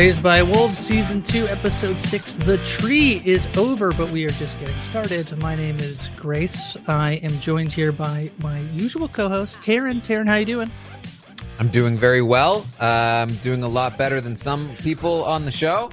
Raised by Wolves, Season 2, Episode 6. The tree is over, but we are just getting started. My name is Grace. I am joined here by my usual co-host, Taran. Taran, how you doing? I'm doing very well. Uh, I'm doing a lot better than some people on the show.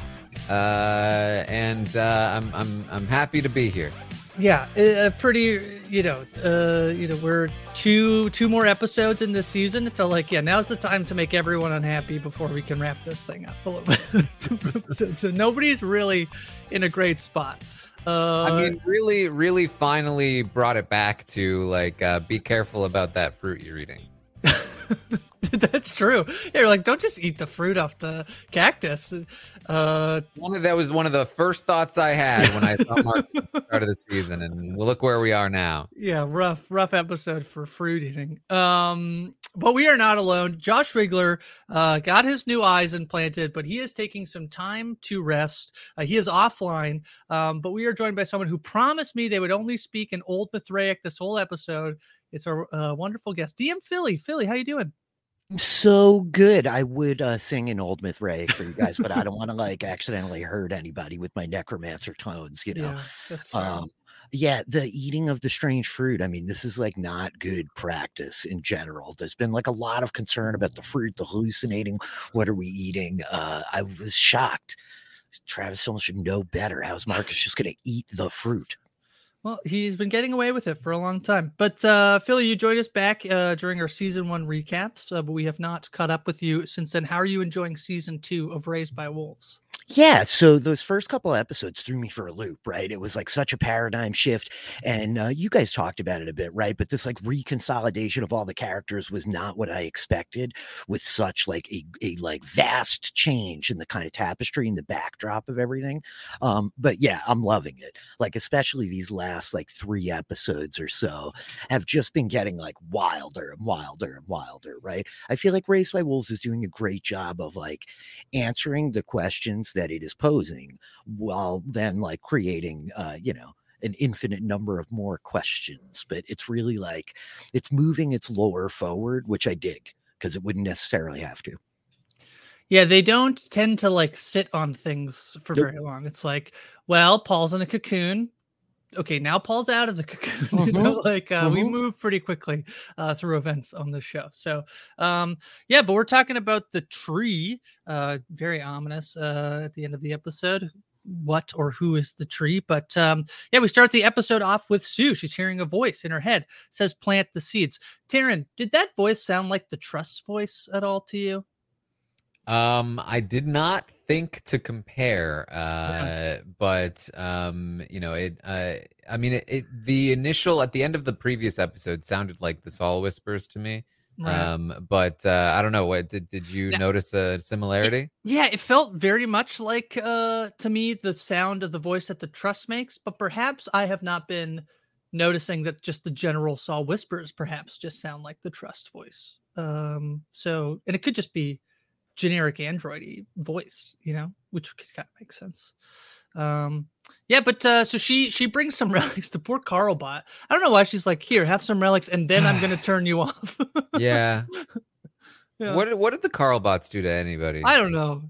Uh, and uh, I'm, I'm, I'm happy to be here. Yeah, a pretty, you know, uh, you know, we're two two more episodes in this season. It felt like, yeah, now's the time to make everyone unhappy before we can wrap this thing up a little bit. so, so, nobody's really in a great spot. Uh, I mean, really, really, finally brought it back to like, uh, be careful about that fruit you're eating. That's true. Yeah, you're like, don't just eat the fruit off the cactus. Uh, one of that was one of the first thoughts I had when I saw Mark start of the season, and look where we are now. Yeah, rough, rough episode for fruit eating. Um, but we are not alone. Josh Wigler uh, got his new eyes implanted, but he is taking some time to rest. Uh, he is offline, um, but we are joined by someone who promised me they would only speak in Old Mithraic this whole episode. It's our uh, wonderful guest, DM Fily. Fily, how you doing? So good. I would uh, sing an old Myth Mithraic for you guys, but I don't want to like accidentally hurt anybody with my necromancer tones, you know. Yeah, um, yeah, the eating of the strange fruit. I mean, this is like not good practice in general. There's been like a lot of concern about the fruit, the hallucinating. What are we eating? Uh, I was shocked. Travis Fimmel should know better. How's Marcus just going to eat the fruit? Well, he's been getting away with it for a long time. But uh, Fily, you joined us back uh, during our season one recaps, uh, but we have not caught up with you since then. How are you enjoying season two of Raised by Wolves? Yeah, so those first couple episodes threw me for a loop, right? It was like such a paradigm shift, and uh, you guys talked about it a bit, right? But this like reconsolidation of all the characters was not what I expected, with such like a, a like vast change in the kind of tapestry and the backdrop of everything. Um, but yeah, I'm loving it. Like especially these last like three episodes or so have just been getting like wilder and wilder and wilder, right? I feel like Raised by Wolves is doing a great job of like answering the questions that it is posing while then like creating uh you know an infinite number of more questions. But it's really like it's moving its lore forward which i dig because it wouldn't necessarily have to. Yeah they don't tend to like sit on things for nope. very long. It's like well paul's in a cocoon okay, now Paul's out of the cocoon. Mm-hmm. You know, mm-hmm. like uh, mm-hmm. we move pretty quickly uh, through events on the show. So um, yeah, but we're talking about the tree. Uh, very ominous uh, at the end of the episode. What or who is the tree? But um, yeah, we start the episode off with Sue. She's hearing a voice in her head says, "Plant the seeds." Taran, did that voice sound like the trust voice at all to you? Um, I did not think to compare, uh, but um, you know, it. Uh, I mean, it, it, The initial at the end of the previous episode sounded like the Sol whispers to me. Right. Um, but uh, I don't know. What did did you yeah. notice a similarity? It, yeah, it felt very much like uh to me the sound of the voice that the trust makes, but perhaps I have not been noticing that just the general Sol whispers perhaps just sound like the trust voice. Um, so and it could just be generic androidy voice, you know, which kind of makes sense. Um, yeah, but uh, so she she brings some relics to poor Carlbot. I don't know why she's like, here, have some relics, and then I'm gonna turn you off. yeah. yeah. What what did the Carlbots do to anybody? I don't know.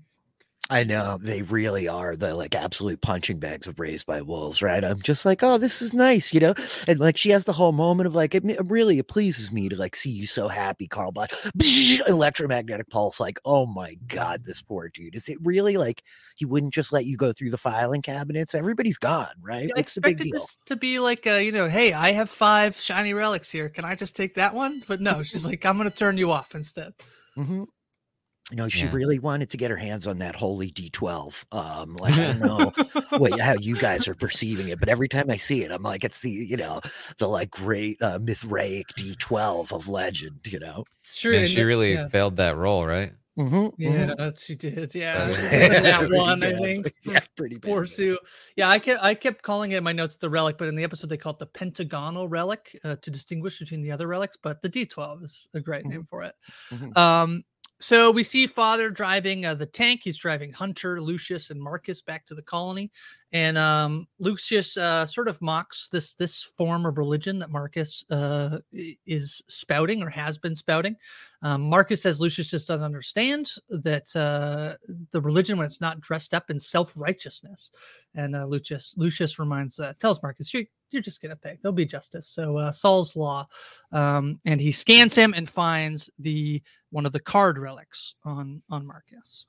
I know they really are the like absolute punching bags of raised by wolves, right? I'm just like, oh, this is nice, you know. And like she has the whole moment of like, it, really it pleases me to like see you so happy, Carl. But electromagnetic pulse, like, oh my god, this poor dude. Is it really like he wouldn't just let you go through the filing cabinets? Everybody's gone, right? It's I expected this to be like, a, you know, hey, I have five shiny relics here. Can I just take that one? But no, she's like, I'm gonna turn you off instead. Mm-hmm you know, she yeah. really wanted to get her hands on that holy D12. Um, like I don't know what how you guys are perceiving it, but every time I see it, I'm like, it's the you know the like great uh, Mithraic D12 of legend. You know, it's true. And she really yeah. failed that role, right? Mm-hmm, yeah, mm-hmm. she did. Yeah, that one I think. Yeah, pretty bad. Poor Sue. Yeah, I kept I kept calling it in my notes the relic, but in the episode they call it the pentagonal relic uh, to distinguish between the other relics. But the D12 is a great mm-hmm. name for it. Mm-hmm. Um, so we see father driving uh, the tank. He's driving Hunter, Lucius, and Marcus back to the colony, and um, Lucius uh, sort of mocks this this form of religion that Marcus uh, is spouting or has been spouting. Um, Marcus says Lucius just doesn't understand that uh, the religion when it's not dressed up in self righteousness, and uh, Lucius Lucius reminds uh, tells Marcus you're you're just gonna pay. There'll be justice. So Sol's law, um, and he scans him and finds the one of the card relics on on Marcus.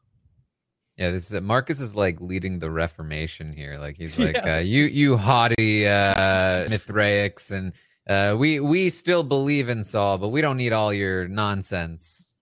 Yeah, this is Marcus is like leading the Reformation here. Like he's like, yeah. uh, you you haughty uh, Mithraics, and uh, we we still believe in Sol, but we don't need all your nonsense.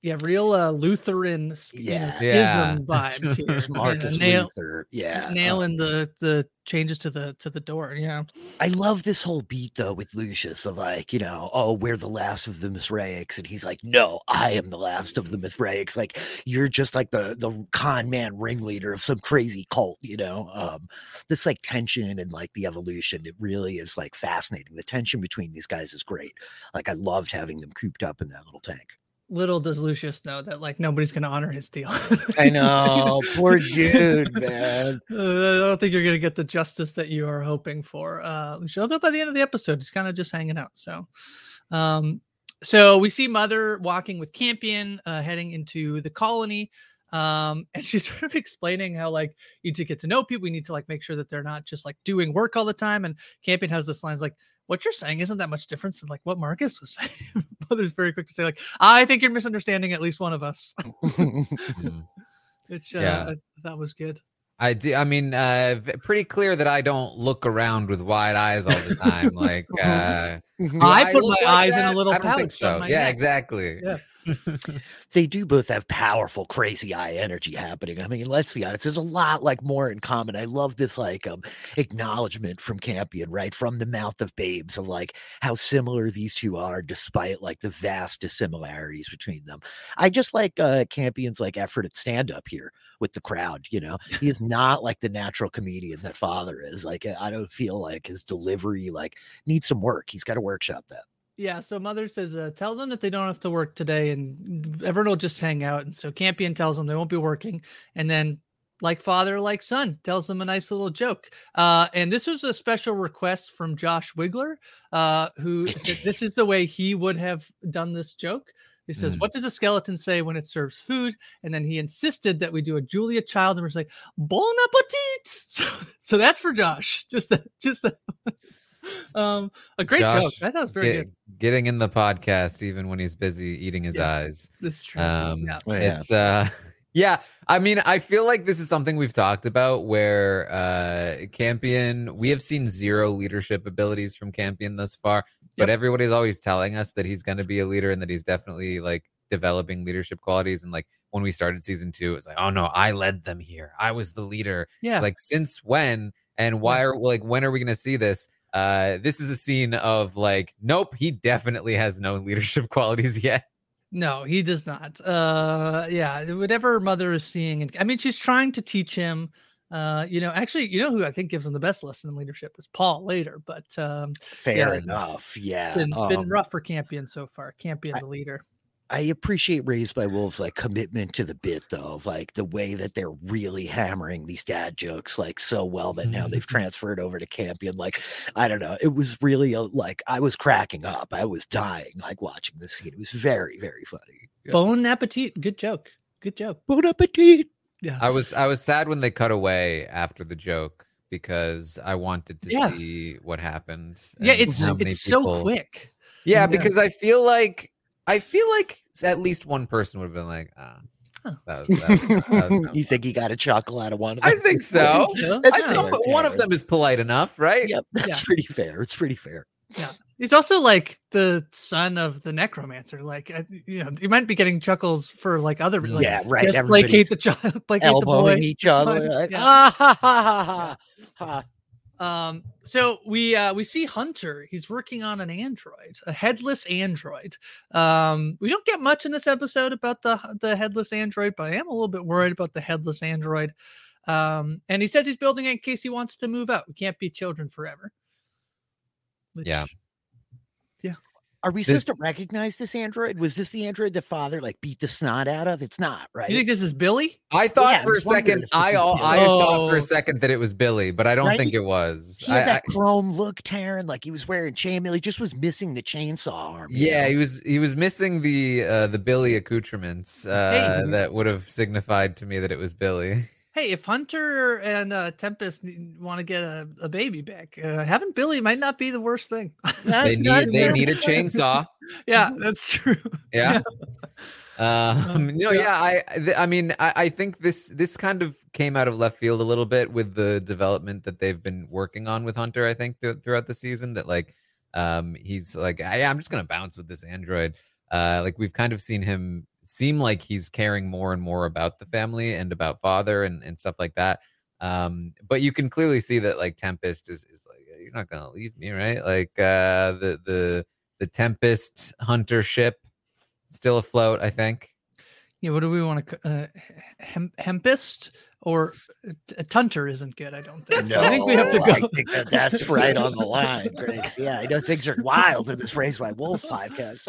Yeah, real uh, Lutheran yeah. schism yeah. vibes here. Marcus yeah, nail, Luther. Yeah. Nailing uh, the the changes to the to the door. Yeah. I love this whole beat though with Lucius of like, you know, oh, we're the last of the Mithraics. And he's like, No, I am the last of the Mithraics. Like you're just like the the con man ringleader of some crazy cult, you know. Um, this like tension and like the evolution, it really is like fascinating. The tension between these guys is great. Like I loved having them cooped up in that little tank little does Lucius know that like nobody's gonna honor his deal. I know, poor dude, man. Uh, I don't think you're gonna get the justice that you are hoping for, uh, Lucius. Although by the end of the episode, he's kind of just hanging out. So, um, so we see Mother walking with Campion, uh, heading into the colony. Um, and she's sort of explaining how like you need to get to know people. We need to like make sure that they're not just like doing work all the time. And Campion has this line like, what you're saying isn't that much difference than like what Marcus was saying. Mother's very quick to say like, I think you're misunderstanding at least one of us. Mm-hmm. Which uh, yeah. that was good. I do. I mean, uh, pretty clear that I don't look around with wide eyes all the time. Like, uh, I, I put my like eyes that? in a little I don't think so. Yeah, neck. exactly. Yeah. they do both have powerful, crazy eye energy happening. I mean, let's be honest, there's a lot like more in common. I love this like um acknowledgement from Campion, right? From the mouth of babes of like how similar these two are, despite like the vast dissimilarities between them. I just like uh Campion's like effort at stand-up here with the crowd, you know. He is not like the natural comedian that father is. Like I don't feel like his delivery like needs some work. He's got to workshop that. Yeah, so mother says, uh, tell them that they don't have to work today and everyone will just hang out. And so Campion tells them they won't be working. And then, like father, like son, tells them a nice little joke. Uh, and this was a special request from Josh Wigler, uh, who said this is the way he would have done this joke. He says, mm. What does a skeleton say when it serves food? And then he insisted that we do a Julia Child and we're like, Bon appetit. So, so that's for Josh. Just that, just that um, a great Josh, joke. I thought it was very get, good. Getting in the podcast even when he's busy eating his yeah, eyes. That's true. Um, yeah. It's uh, yeah. I mean, I feel like this is something we've talked about where uh, Campion. We have seen zero leadership abilities from Campion thus far, but yep. everybody's always telling us that he's going to be a leader and that he's definitely like developing leadership qualities. And like when we started season two, it's like, oh no, I led them here. I was the leader. Yeah. It's like since when? And why are like when are we going to see this? Uh, this is a scene of like, nope, he definitely has no leadership qualities yet. No, he does not. Uh, yeah, whatever mother is seeing, and I mean, she's trying to teach him. Uh, you know, actually, you know who I think gives him the best lesson in leadership is Paul later. But um, fair yeah, enough. Yeah, been, um, been rough for Campion so far. Campion I, the leader. I appreciate Raised by Wolves like commitment to the bit though, of like the way that they're really hammering these dad jokes like so well that now they've transferred over to Campion. Like, I don't know, it was really a, like I was cracking up, I was dying like watching this scene. It was very, very funny. Yeah. Bon appetit, good joke, good joke. Bon appetit. Yeah, I was I was sad when they cut away after the joke because I wanted to yeah. see what happened. Yeah, it's it's people... so quick. Yeah, yeah, because I feel like I feel like at least one person would have been like, ah. That was, that was, that was you think he got a chuckle out of one? Of I think so. I think one of them is polite enough, right? Yep, that's yeah. pretty fair. It's pretty fair. Yeah, he's also like the son of the necromancer. Like, uh, you know, you might be getting chuckles for like other. Like, yeah, right. Placate the child, placate elbowing the boy. each other. Like, yeah. ah, ha, ha, ha, ha. Um, so we uh we see Hunter, he's working on an android, a headless android. Um, we don't get much in this episode about the the headless android, but I am a little bit worried about the headless android. Um, and he says he's building it in case he wants to move out. We can't be children forever. Which, yeah. Yeah. Are we This- supposed to recognize this android? Was this the android the father like beat the snot out of? It's not, right? You think this is Billy? I thought Yeah, for a second. I all, Billy. I thought for Oh. a second that it was Billy, but I don't Right? think it was. he had I- that I- chrome look, Taran, like he was wearing chainmail. He just was missing the chainsaw arm. yeah, know? he was he was missing the uh, the Billy accoutrements uh, Hey. that would have signified to me that it was Billy. Hey, if Hunter and uh, Tempest want to get a, a baby back, uh, having Billy might not be the worst thing. They need they need a chainsaw. yeah, that's true. Yeah. Um, no, Yeah. yeah, I, th- I mean, I, I think this this kind of came out of left field a little bit with the development that they've been working on with Hunter. I think th- throughout the season, that like, um, he's like, I, I'm just gonna bounce with this android. Uh, like we've kind of seen him seem like he's caring more and more about the family and about father and and stuff like that. Um, but you can clearly see that like Tempest is is like, you're not gonna leave me, right? Like, uh, the the the Tempest Hunter ship still afloat, I think. Yeah, what do we want to? Uh, hem- hempist or a tunter isn't good. I don't think. So I think we have to No, I go. think that that's right on the line, Grace. Yeah, I know things are wild in this Raised by Wolves podcast.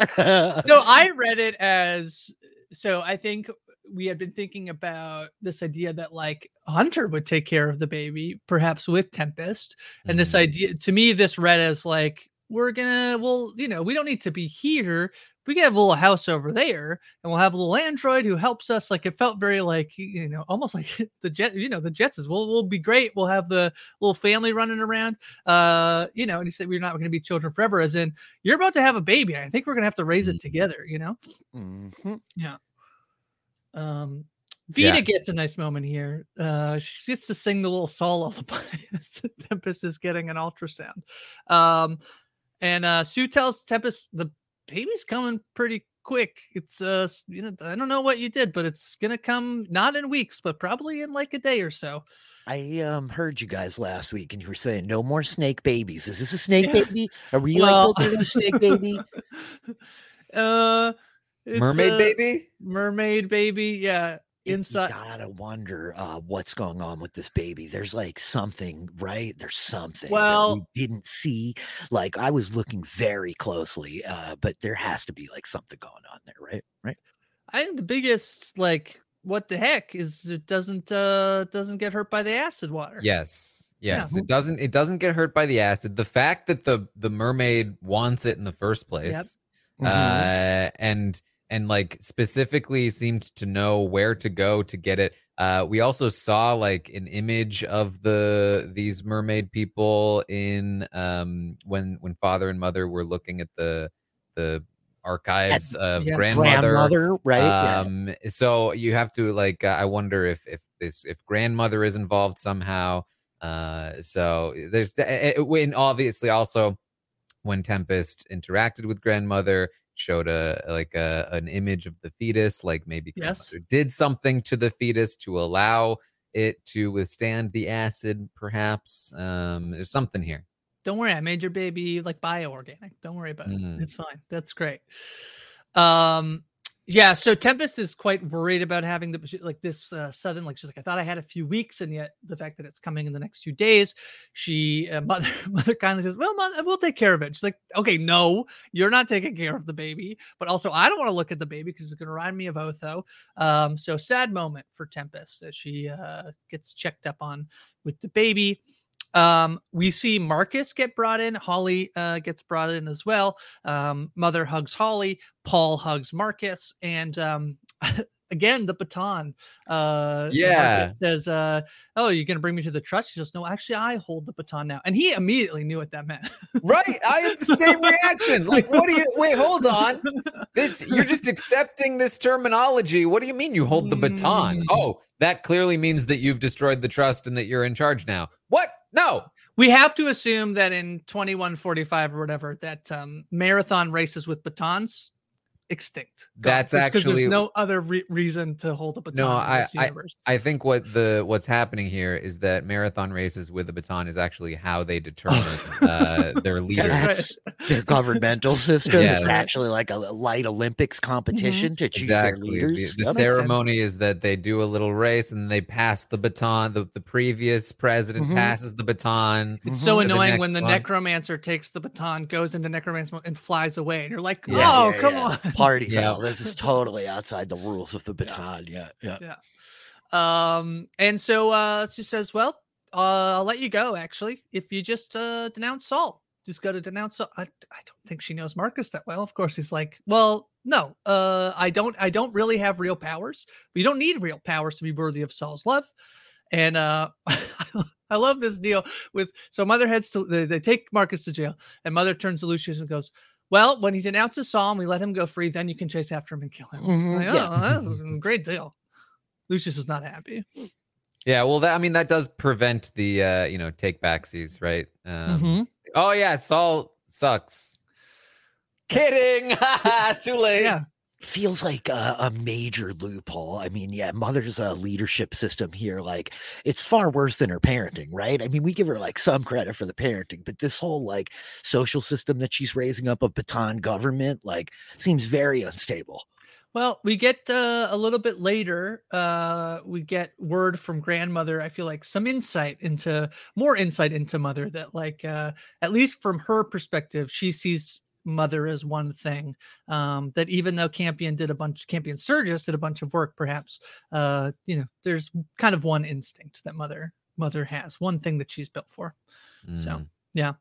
so I read it as so I think we had been thinking about this idea that like Hunter would take care of the baby, perhaps with Tempest. And this Mhm. idea to me, this read as like, we're gonna, well, you know, we don't need to be here. We can have a little house over there and we'll have a little android who helps us. Like it felt very like, you know, almost like the jet, you know, the Jetsons. We'll we'll be great. We'll have the little family running around. Uh, you know, and he said we're not gonna be children forever, as in you're about to have a baby. I think we're gonna have to raise it Mhm. together, you know. Mhm. Um, Vita Yeah. gets a nice moment here. Uh, she gets to sing the little Sol lullaby as Tempest is getting an ultrasound. Um, and uh, Sue tells Tempest the baby's coming pretty quick. It's uh, you know, I don't know what you did, but it's gonna come not in weeks, but probably in like a day or so. I um heard you guys last week, and you were saying no more snake babies. Is this a snake Yeah. baby? Are we Well- like a snake baby? uh, it's, Mermaid baby. mermaid baby. Yeah, inside. gotta wonder uh, what's going on with this baby. There's like something, right? There's something that Well- we didn't see. Like I was looking very closely, uh, but there has to be like something going on there, right? Right. I think the biggest like what the heck is it doesn't uh doesn't get hurt by the acid water. Yes. Yes. who- It doesn't it doesn't get hurt by the acid. The fact that the the mermaid wants it in the first place. Mhm. Uh and and like specifically seemed to know where to go to get it. Uh we also saw like an image of the these mermaid people in um when when father and mother were looking at the the archives of yes. grandmother Grandmother, right? Yeah. um so you have to like uh, i wonder if if this if grandmother is involved somehow uh so there's the- uh, when obviously also when tempest interacted with grandmother showed a like a an image of the fetus like maybe Yes. did something to the fetus to allow it to withstand the acid perhaps um there's something here Don't worry, I made your baby like bioorganic. Don't worry about Mm. it. It's fine. That's great. Um yeah, so Tempest is quite worried about having the like this uh, sudden like she's like I thought I had a few weeks and yet the fact that it's coming in the next few days, she uh, mother mother kindly says, "Well, mother, we'll take care of it." She's like, "Okay, no, you're not taking care of the baby, but also I don't want to look at the baby because it's going to remind me of Otho." Um so sad moment for Tempest as she uh gets checked up on with the baby. Um, we see Marcus get brought in. Holly uh, gets brought in as well. Um, Mother hugs Holly. Paul hugs Marcus, and um, again the baton. Uh, Yeah. Marcus says, uh, "Oh, you're gonna bring me to the trust?" He goes, "No, actually, I hold the baton now." And he immediately knew what that meant. right i had the same reaction like what do you wait hold on this you're just accepting this terminology what do you mean you hold the baton Mm. oh that clearly means that you've destroyed the trust and that you're in charge now what no. We have to assume that in 2145 or whatever, that um, marathon races with batons extinct. That's because actually- there's no other re- reason to hold a baton No, in I- universe. I think what the what's happening here is that marathon races with the baton is actually how they determine uh, their leader. That's their governmental system. Yes. It's actually like a light Olympics competition to choose Exactly. their The, leaders. the That makes sense. ceremony is that they do a little race and they pass the baton. The, the previous president Mhm. passes the baton. It's so to the annoying when the one. necromancer takes the baton, goes into necromancer and flies away, and you're like, "Oh, Yeah, yeah, come yeah. on!" Party Yeah. foul. This is totally outside the rules of the baton. Yeah, yeah. Um, and so uh, she says, "Well, uh, I'll let you go. Actually, if you just uh, denounce Sol, just go to denounce Sol." I, I don't think she knows Marcus that well. Of course, he's like, "Well, no, uh, I don't. I don't really have real powers. But you don't need real powers to be worthy of Sol's love." And uh, I love this deal with so Mother heads to they, they take Marcus to jail, and Mother turns to Lucius and goes. Well, when he denounces Sol and we let him go free, then you can chase after him and kill him. Mhm, Like, yeah. oh, that's a great deal. Lucius is not happy. Yeah, well, that I mean that does prevent the uh, you know take backsies, right? Um, Mhm. Oh yeah, Sol sucks. Kidding. Too late. Yeah. Feels like a, a major loophole. I mean, yeah, mother's uh, leadership system here, like it's far worse than her parenting, right? I mean, we give her like some credit for the parenting, but this whole like social system that she's raising up of baton government, like, seems very unstable. Well, we get uh, a little bit later. Uh, we get word from grandmother. I feel like some insight into more insight into mother that, like, uh, at least from her perspective, she sees mother is one thing. Um, that even though Campion did a bunch, Campion Sturgis did a bunch of work, perhaps, uh, you know, there's kind of one instinct that mother mother has, one thing that she's built for. So, Mm. yeah.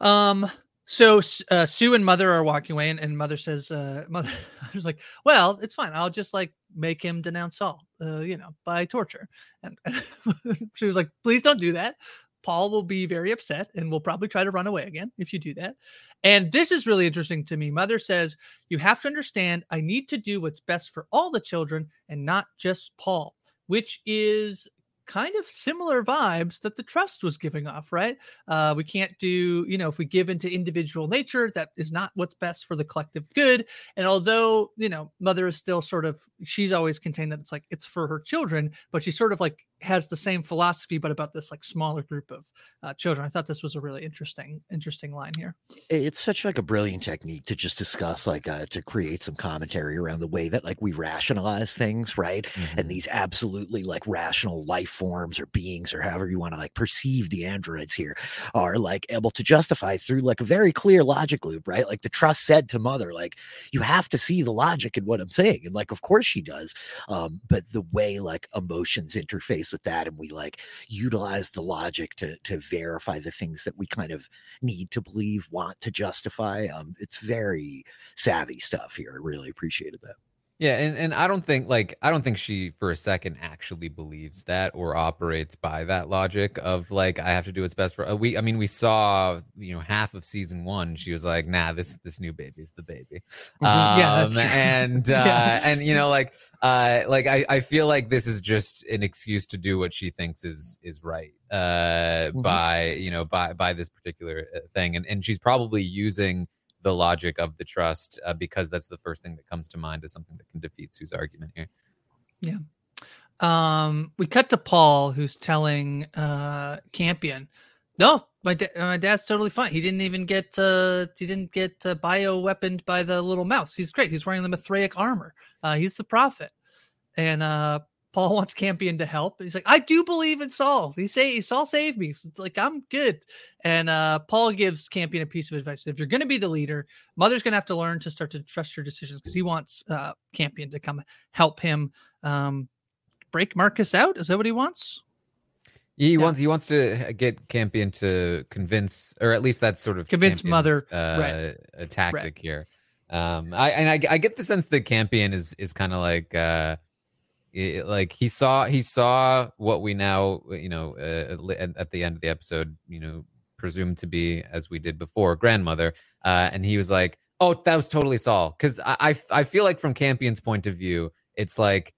Um. So uh, Sue and Mother are walking away, and, and Mother says, uh, "Mother, Mother's like, well, it's fine. I'll just like make him denounce all, uh, you know, by torture." And, she was like, "Please don't do that. Paul will be very upset, and will probably try to run away again if you do that." And this is really interesting to me. Mother says, "You have to understand. I need to do what's best for all the children, and not just Paul," which is kind of similar vibes that the trust was giving off, right? Uh, we can't do, you know, if we give into individual nature, that is not what's best for the collective good. And although, you know, mother is still sort of, she's always contained that it's like it's for her children, but she's sort of like has the same philosophy, but about this like smaller group of uh, children. I thought this was a really interesting, interesting line here. it's such like a brilliant technique to just discuss like uh, to create some commentary around the way that like we rationalize things right Mhm. and these absolutely like rational life forms or beings or however you want to like perceive the androids here are like able to justify through like a very clear logic loop right like the trust said to mother like you have to see the logic in what i'm saying and like of course she does um but the way like emotions interface with that and we like utilize the logic to to verify the things that we kind of need to believe, want to justify. Um, it's very savvy stuff here. I really appreciated that. Yeah, and, and I don't think like I don't think she for a second actually believes that or operates by that logic of like I have to do what's best for uh, we I mean we saw you know half of season 1 she was like nah this this new baby's the baby. Mhm. Yeah, that's Um, true. and uh Yeah. and you know like uh like I I feel like this is just an excuse to do what she thinks is is right uh Mhm. by you know by by this particular uh, thing and and she's probably using the logic of the trust uh, because that's the first thing that comes to mind as something that can defeat Sue's argument here. Yeah. Um, we cut to Paul, who's telling uh Campion, "No, my da- my dad's totally fine. He didn't even get uh he didn't get uh, bio weaponed by the little mouse. He's great. He's wearing the Mithraic armor. Uh, he's the prophet." And uh Paul wants Campion to help. He's like, "I do believe in Sol. He say Sol saved me. So it's like I'm good." And uh Paul gives Campion a piece of advice: if you're going to be the leader, Mother's going to have to learn to start to trust your decisions because he wants uh Campion to come help him um break Marcus out? Is that what he wants? He Yeah. wants he wants to get Campion to convince, or at least that's sort of Convince Mother, Campion's, right. uh, a tactic here. Um, I and I, I get the sense that Campion is is kind of like uh, i- like he saw he saw what we now you know uh, at, at the end of the episode you know presumed to be as we did before grandmother, uh, and he was like, oh, that was totally Sol, because I, I I feel like from Campion's point of view, it's like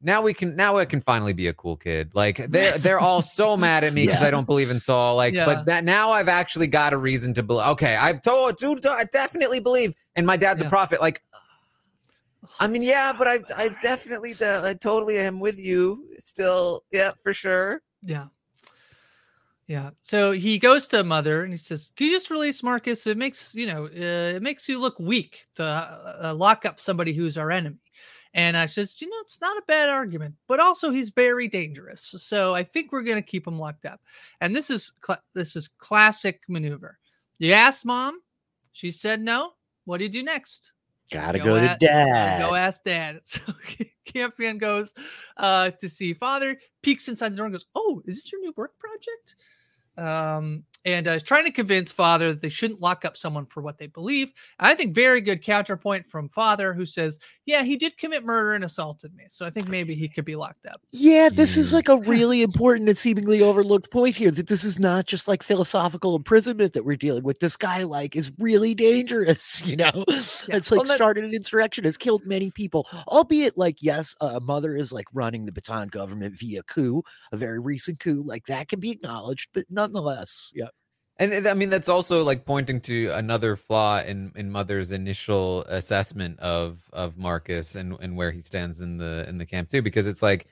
now we can now I can finally be a cool kid. Like they're they're all so mad at me because Yeah. I don't believe in Sol. Like, Yeah. but that now I've actually got a reason to believe. Okay, I told dude, I definitely believe, and my dad's Yeah. a prophet. Like, I mean, yeah, but I I definitely I totally am with you still. Yeah, for sure. Yeah. Yeah. So he goes to mother and he says, "Can you just release Marcus? It makes you know, uh, it makes you look weak to uh, lock up somebody who's our enemy." And I says, "You know, it's not a bad argument, but also he's very dangerous. So I think we're going to keep him locked up." And this is cla this is classic maneuver. You asked mom, she said no. What do you do next? Gotta Go go, to dad. Go ask dad. So Campion goes uh, to see father, peeks inside the door and goes, Oh, is this your new work project? Um, and uh, is trying to convince father that they shouldn't lock up someone for what they believe. I think very good counterpoint from father who says, Yeah, he did commit murder and assaulted me. So I think maybe he could be locked up. Yeah, this is Mm. like a really important and seemingly overlooked point here that this is not just like philosophical imprisonment that we're dealing with. This guy like is really dangerous, you know. It's like Well, that- started an insurrection, has killed many people, albeit like yes, a mother is like running the Baton government via coup, a very recent coup, like that can be acknowledged, but nonetheless, yeah. And I mean that's also like pointing to another flaw in in Mother's initial assessment of of Marcus and and where he stands in the in the camp too, because it's like,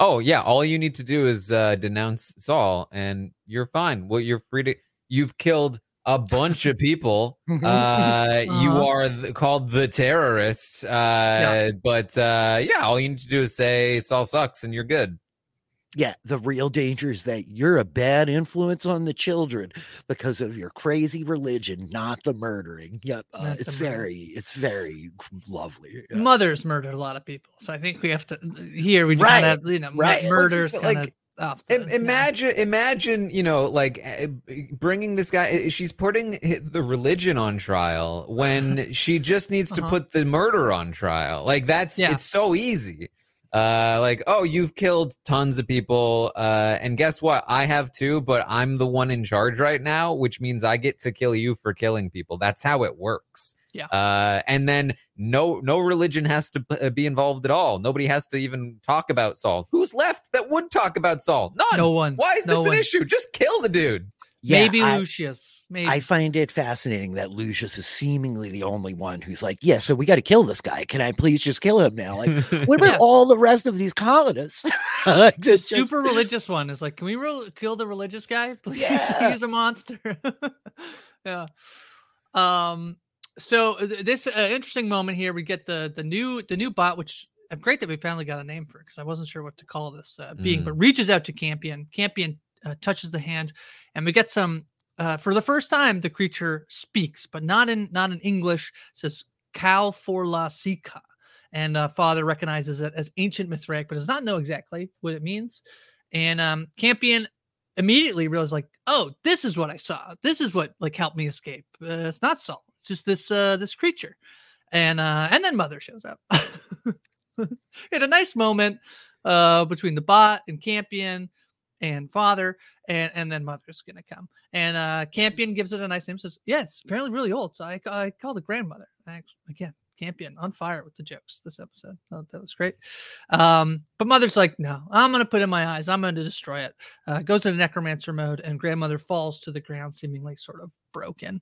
oh yeah, all you need to do is uh, denounce Sol and you're fine. Well, you're free to. You've killed a bunch of people. Uh, you Uh-huh. are th- called the terrorist. Uh, but uh, yeah, all you need to do is say Sol sucks and you're good. Yeah, the real danger is that you're a bad influence on the children because of your crazy religion, not the murdering. Yep, uh, it's murder. very, it's very lovely. yeah. Mother's murdered a lot of people. So I think we have to here we Right, of you know right. Murders just, like, of off Im- the- yeah. imagine imagine you know like eh, bringing this guy eh, she's putting the religion on trial when she just needs to Uh-huh. put the murder on trial like that's Yeah. it's so easy uh like oh you've killed tons of people. Uh and guess what? I have too but i'm the one in charge right now which means i get to kill you for killing people. That's how it works. Yeah. uh and then no no religion has to be involved at all. Nobody has to even talk about sol. Who's left that would talk about sol? None. No one. why is no this an one. issue? Just kill the dude Yeah, Maybe I- Lucius. Maybe. I find it fascinating that Lucius is seemingly the only one who's like, yeah, so we got to kill this guy. Can I please just kill him now? Like, what about Yeah. all the rest of these colonists? Like, the just- super religious one is like, can we re- kill the religious guy? Please, Yeah. he's a monster. yeah. Um. So th- this uh, interesting moment here, we get the the new the new bot, which I'm great that we finally got a name for because I wasn't sure what to call this uh, being, Mm. but reaches out to Campion. Campion uh, touches the hand, and we get some. Uh, for the first time, the creature speaks, but not in not in English. Says "cow for la sika," and uh, Father recognizes it as ancient Mithraic, but does not know exactly what it means. And um, Campion immediately realized, like, oh, this is what I saw. This is what like helped me escape. Uh, it's not Sol. It's just this uh, this creature. And uh, and then Mother shows up. had a nice moment uh, between the bot and Campion and Father, and and then Mother's gonna come. And uh, Campion gives it a nice name. Says, yeah, it's apparently really old. So I, I called it grandmother. I, again, Campion on fire with the jokes this episode. Oh, that was great. Um, but Mother's like, no, I'm gonna put in my eyes. I'm gonna destroy it. Uh, goes into necromancer mode, and grandmother falls to the ground, seemingly sort of broken.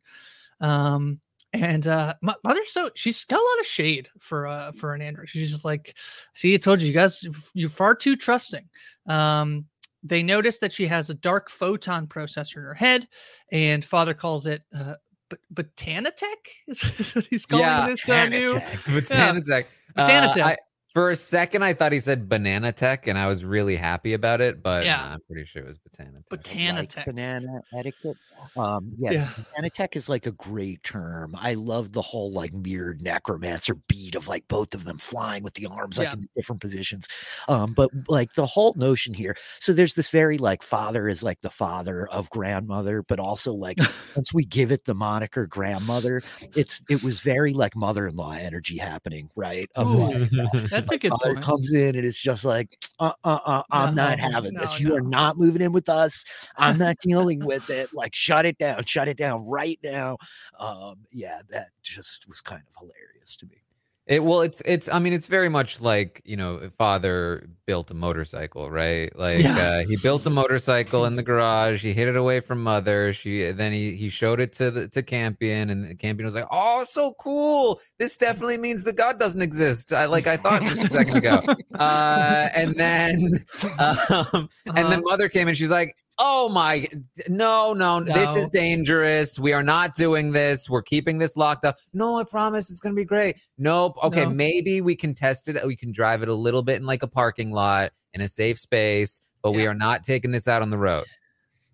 Um, and uh, Mother's so she's got a lot of shade for uh for an android. She's just like, see, I told you, you guys, you're far too trusting. Um, they notice that she has a dark photon processor in her head, and Father calls it uh, but Botanitech is what he's calling Yeah, this uh, new. Botanitech. Botanitech. Botanitech. Uh, I- for a second, I thought he said banana tech, and I was really happy about it. But Yeah. nah, I'm pretty sure it was banana tech. like Botanitech. banana etiquette. Um, yeah, Yeah. Bananatech is like a great term. I love the whole like mirrored necromancer beat of like both of them flying with the arms like Yeah. in different positions. Um, but like the whole notion here. So there's this very like father is like the father of grandmother, but also like once we give it the moniker grandmother, it's it was very like mother-in-law energy happening, right? Of Ooh, like, That's a good father point. comes in and it's just like, uh, uh, uh, I'm not No, having no, this. You are not moving in with us. I'm not dealing with it. Like, shut it down. Shut it down right now. Um, yeah, that just was kind of hilarious to me. It well, it's it's. I mean, it's very much like you know, father built a motorcycle, right? Like Yeah. uh, he built a motorcycle in the garage. He hid it away from mother. She then he he showed it to the to Campion, and Campion was like, "Oh, so cool! This definitely means that God doesn't exist." I like I thought just a second ago. Uh, and then um, and then mother came and she's like, "Oh my, no, no, this is dangerous. We are not doing this. We're keeping this locked up. No, I promise it's gonna be great. Nope. Okay, No. maybe we can test it. We can drive it a little bit in like a parking lot in a safe space, but we are not taking this out on the road.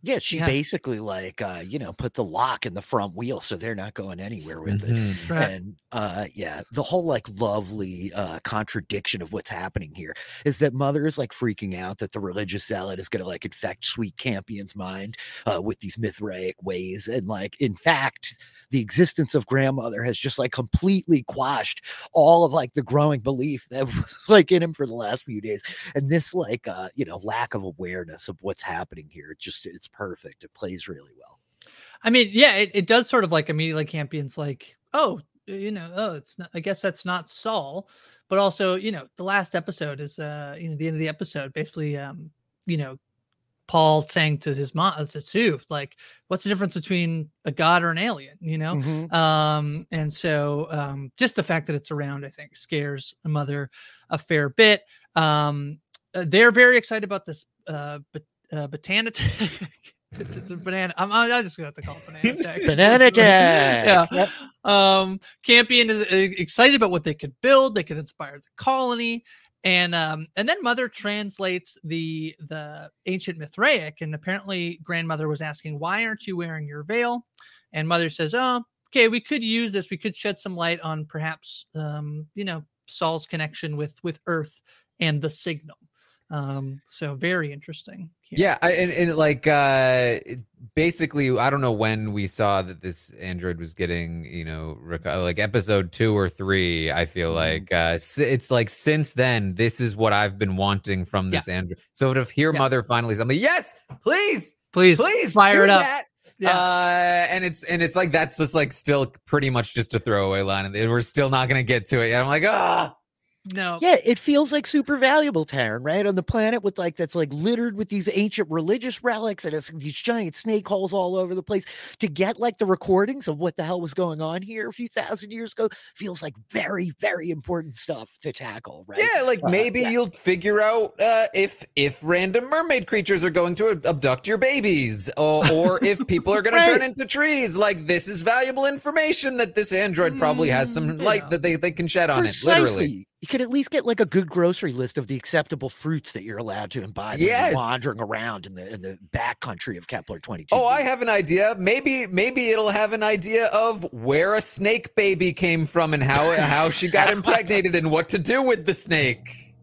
Yeah, she Yeah. basically like uh, you know, put the lock in the front wheel so they're not going anywhere with it. Mhm. Right. And uh yeah, the whole like lovely uh contradiction of what's happening here is that mother is like freaking out that the religious zealot is gonna like infect sweet Campion's mind uh with these Mithraic ways. And like in fact, the existence of grandmother has just like completely quashed all of like the growing belief that was like in him for the last few days. And this like uh, you know, lack of awareness of what's happening here, it just it's perfect. It plays really well. I mean, yeah, it, it does sort of like immediately Campion's like, oh, you know, oh, it's not, I guess that's not Sol, but also, you know, the last episode is, uh, you know, the end of the episode, basically, um, you know, Paul saying to his mom, to Sue, like, what's the difference between a god or an alien, you know? Mhm. Um, and so um, just the fact that it's around, I think, scares the mother a fair bit. Um, uh, they're very excited about this uh, but, uh, botanic. the banana. I'm, I'm just gonna have to call it banana. Banana yeah. attack. Yep. Um, Campion is uh, excited about what they could build. They could inspire the colony, and um, and then Mother translates the the ancient Mithraic, and apparently grandmother was asking, "Why aren't you wearing your veil?" And Mother says, "Oh, okay, we could use this. We could shed some light on perhaps, um, you know, Sol's connection with with Earth and the signal." Um, so very interesting. here. Yeah, I, and, and like uh basically, I don't know when we saw that this android was getting, you know, rec- like episode two or three. I feel Mhm. like uh it's like since then, this is what I've been wanting from this android. So to hear Yeah. Mother finally something, yes, please, please, please fire it up. that. Yeah. Uh, and it's and it's like that's just like still pretty much just a throwaway line, and we're still not gonna get to it. yet. I'm like, ah, no, Yeah, it feels like super valuable, Taran, right? On the planet with like that's like littered with these ancient religious relics and it's these giant snake holes all over the place. To get like the recordings of what the hell was going on here a few thousand years ago feels like very, very important stuff to tackle, right? Yeah, like Uh, maybe yeah. you'll figure out uh, if if random mermaid creatures are going to abduct your babies, or, or if people are going to turn into trees. Like this is valuable information that this android probably has some Mm, light yeah. that they, they can shed on it. Precisely. Literally, You could at least get like a good grocery list of the acceptable fruits that you're allowed to imbibe Yes. wandering around in the in the back country of Kepler 22. Oh, I have an idea. Maybe maybe it'll have an idea of where a snake baby came from and how how she got impregnated and what to do with the snake.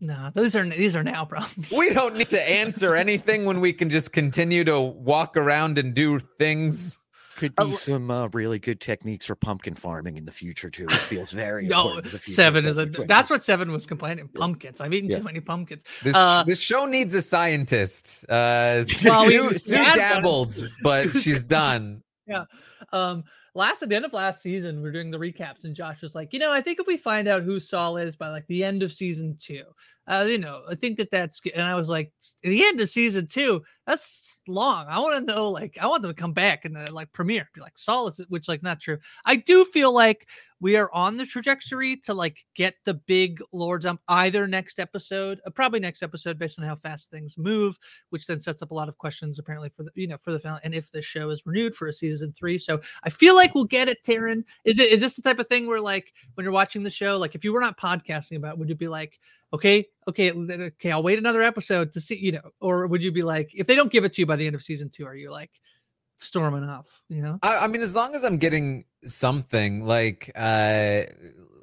no, those are these are now problems. We don't need to answer anything when we can just continue to walk around and do things. Could Uh, be l- some uh, really good techniques for pumpkin farming in the future too. It feels very No, important. to the future seven is a. That's what seven was complaining. Pumpkins. I've eaten Yeah. too many pumpkins. This Uh, this show needs a scientist. Uh, Well, Sue, Sue we one. dabbled, but she's done. Yeah. Um, last at the end of last season, we are doing the recaps, and Josh was like, you know, I think if we find out who Sol is by like the end of season two, uh, you know, I think that that's good. And I was like, the end of season two, that's long. I want to know, like, I want them to come back and uh, like premiere, be like Sol is, which like not true. I do feel like we are on the trajectory to like get the big lore dump either next episode, uh, probably next episode, based on how fast things move, which then sets up a lot of questions apparently for the you know for the final and if the show is renewed for a season three. So I feel like we'll get it, Taran. Is it is this the type of thing where like when you're watching the show, like if you were not podcasting about, it, would you be like, okay, okay, okay, I'll wait another episode to see, you know, or would you be like, if they don't give it to you by the end of season two, are you like storming off, you know? I, I mean, as long as I'm getting something like, uh,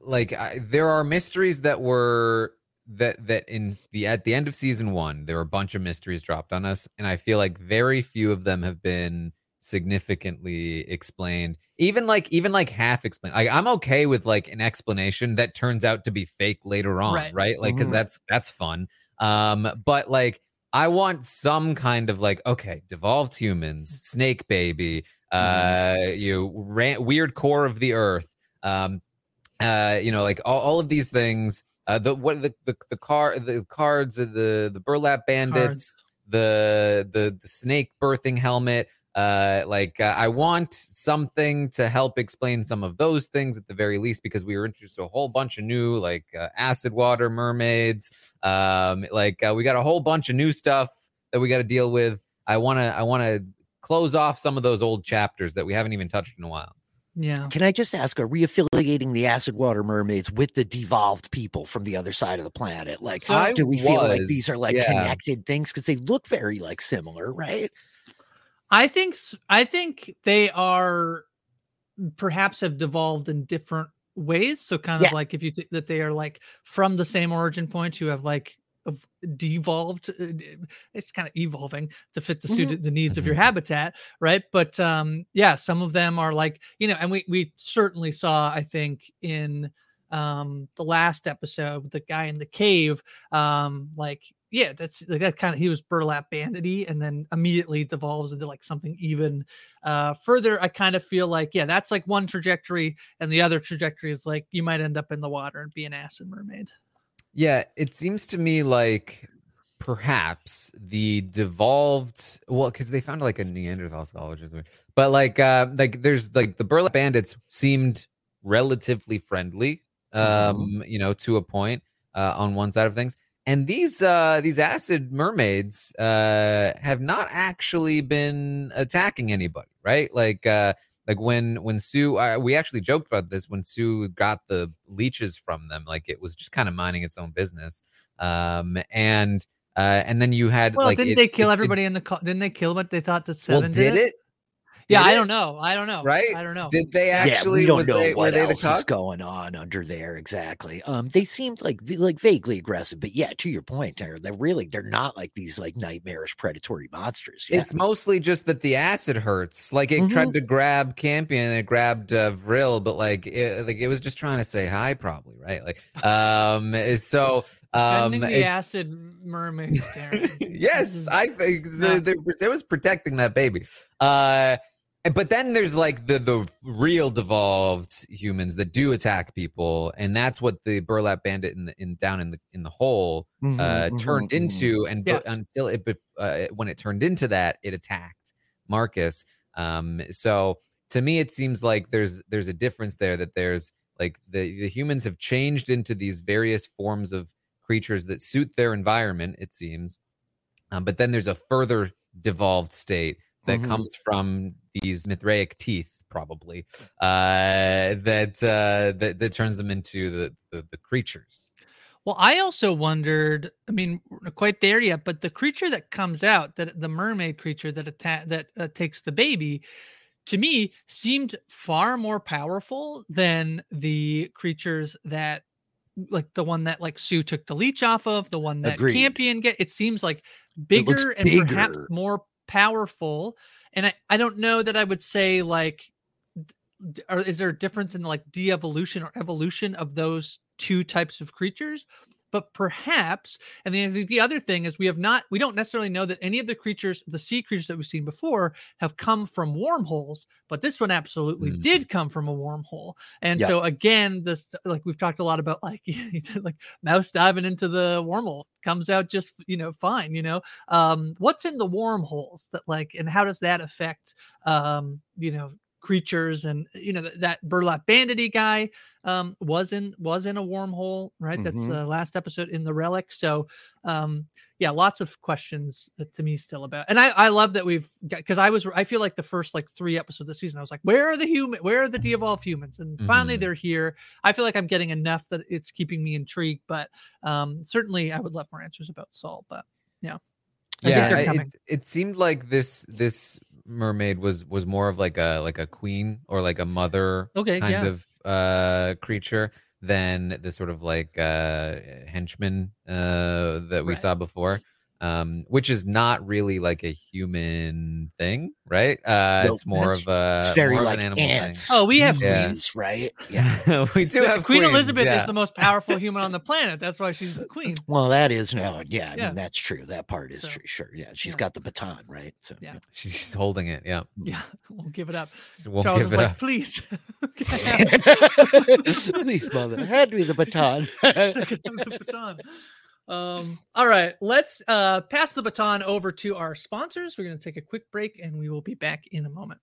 like I, there are mysteries that were that that in the at the end of season one, there were a bunch of mysteries dropped on us, and I feel like very few of them have been significantly explained. Even like even like half explained. Like I'm okay with like an explanation that turns out to be fake later on, Right. right? Like because Mhm. that's that's fun. Um, but like I want some kind of like, okay, devolved humans, snake baby, uh, you ran, weird core of the earth. Um, uh, you know, like all, all of these things. Uh, the what the the, the car the cards the the burlap bandits Cards. the the the snake birthing helmet uh like uh, i want something to help explain some of those things at the very least because we were introduced to a whole bunch of new like uh, acid water mermaids um like uh, we got a whole bunch of new stuff that we got to deal with i want to i want to close off some of those old chapters that we haven't even touched in a while Yeah. Can I just ask, are we affiliating the acid water mermaids with the devolved people from the other side of the planet? Like, So- I do we feel like these are like yeah. connected things? Because they look very like similar, right? I think I think they are perhaps have devolved in different ways. So kind of Yeah. like if you think that they are like from the same origin point, you have like ev- devolved. uh, It's kind of evolving to fit the suit the needs of your Mhm. habitat, right? But um, yeah, some of them are like you know, and we we certainly saw I think in um the last episode the guy in the cave um like yeah that's like that kind of he was burlap bandity and then immediately devolves into like something even uh further i kind of feel like yeah that's like one trajectory and the other trajectory is like you might end up in the water and be an acid mermaid Yeah, it seems to me like perhaps the devolved well because they found like a Neanderthal skull, which is weird. But like uh like there's like the burlap bandits seemed relatively friendly, um, you know, to a point uh on one side of things. And these uh these acid mermaids uh have not actually been attacking anybody, right? Like uh like when when Sue uh, we actually joked about this when Sue got the leeches from them like it was just kind of minding its own business um and uh and then you had well like didn't it- they kill it- it- everybody in the co- didn't they kill what they thought that well seven did? it yeah Did i it? don't know i don't know Right? i don't know did they actually? yeah, actually we don't was know they, were what they the else is going on under there exactly. Um, they seemed like like vaguely aggressive, but yeah, to your point, Taran, they're really they're not like these like nightmarish predatory monsters. Yeah. It's mostly just that the acid hurts. Like it Mhm. tried to grab Campion and it grabbed uh, Vrille, but like it, like it was just trying to say hi, probably, right? Like, um, so um, Defending the it- acid mermaid yes, I think so No. there, there was protecting that baby. Uh, but then there's like the the real devolved humans that do attack people, and that's what the burlap bandit in the, in down in the in the hole Mhm, uh, mhm, turned mhm. into, and bu- Yes. until it uh, when it turned into that, it attacked Marcus. Um, so to me, it seems like there's there's a difference there. That there's like the the humans have changed into these various forms of creatures that suit their environment. It seems, um, but then there's a further devolved state that Mhm. comes from these mithraic teeth probably uh that uh that, that turns them into the, the the creatures Well, I also wondered. I mean, quite there yet, but the creature that comes out, that the mermaid creature that atta- that uh, takes the baby, to me seemed far more powerful than the creatures that, like the one that like Sue took the leech off of, the one that Agreed. Campion get. It seems like It bigger and perhaps more powerful. And I I don't know that I would say like or is there a difference in like de-evolution or evolution of those two types of creatures but perhaps and the, the other thing is we have not we don't necessarily know that any of the creatures the sea creatures that we've seen before have come from wormholes but this one absolutely Mhm. did come from a wormhole and Yeah. so again this like we've talked a lot about like like mouse diving into the wormhole comes out just you know fine you know um what's in the wormholes that like and how does that affect um you know creatures and you know that, that burlap bandity guy um was in was in a wormhole right? That's Mhm. the last episode in the relic. So um yeah lots of questions to me still about and i i love that we've got because i was i feel like the first like three episodes of the season i was like where are the human where are the de-evolved humans? And finally Mhm. they're here. I feel like i'm getting enough that it's keeping me intrigued but um certainly i would love more answers about sol but yeah yeah. I- it, it seemed like this this mermaid was was more of like a like a queen or like a mother okay kind yeah. of uh creature than the sort of like uh henchman uh that we Right. saw before um, which is not really like a human thing, right? Uh, Nope. it's more That's- of a It's very more of like an animal ants. Oh, we have Yeah. bees, right? Yeah. we do have Queen queens, Elizabeth yeah. is the most powerful human on the planet. That's why she's the queen. Well, that is known. Yeah, I Yeah. mean that's true. That part is So, true. Sure. Yeah, she's yeah. got the baton, right? So Yeah. She's holding it. Yeah, Yeah, we'll give it up. S- We'll Charles give is it like, up. please. Please, mother, hand me the baton. the baton. Um, all right, let's uh, pass the baton over to our sponsors. We're going to take a quick break and we will be back in a moment.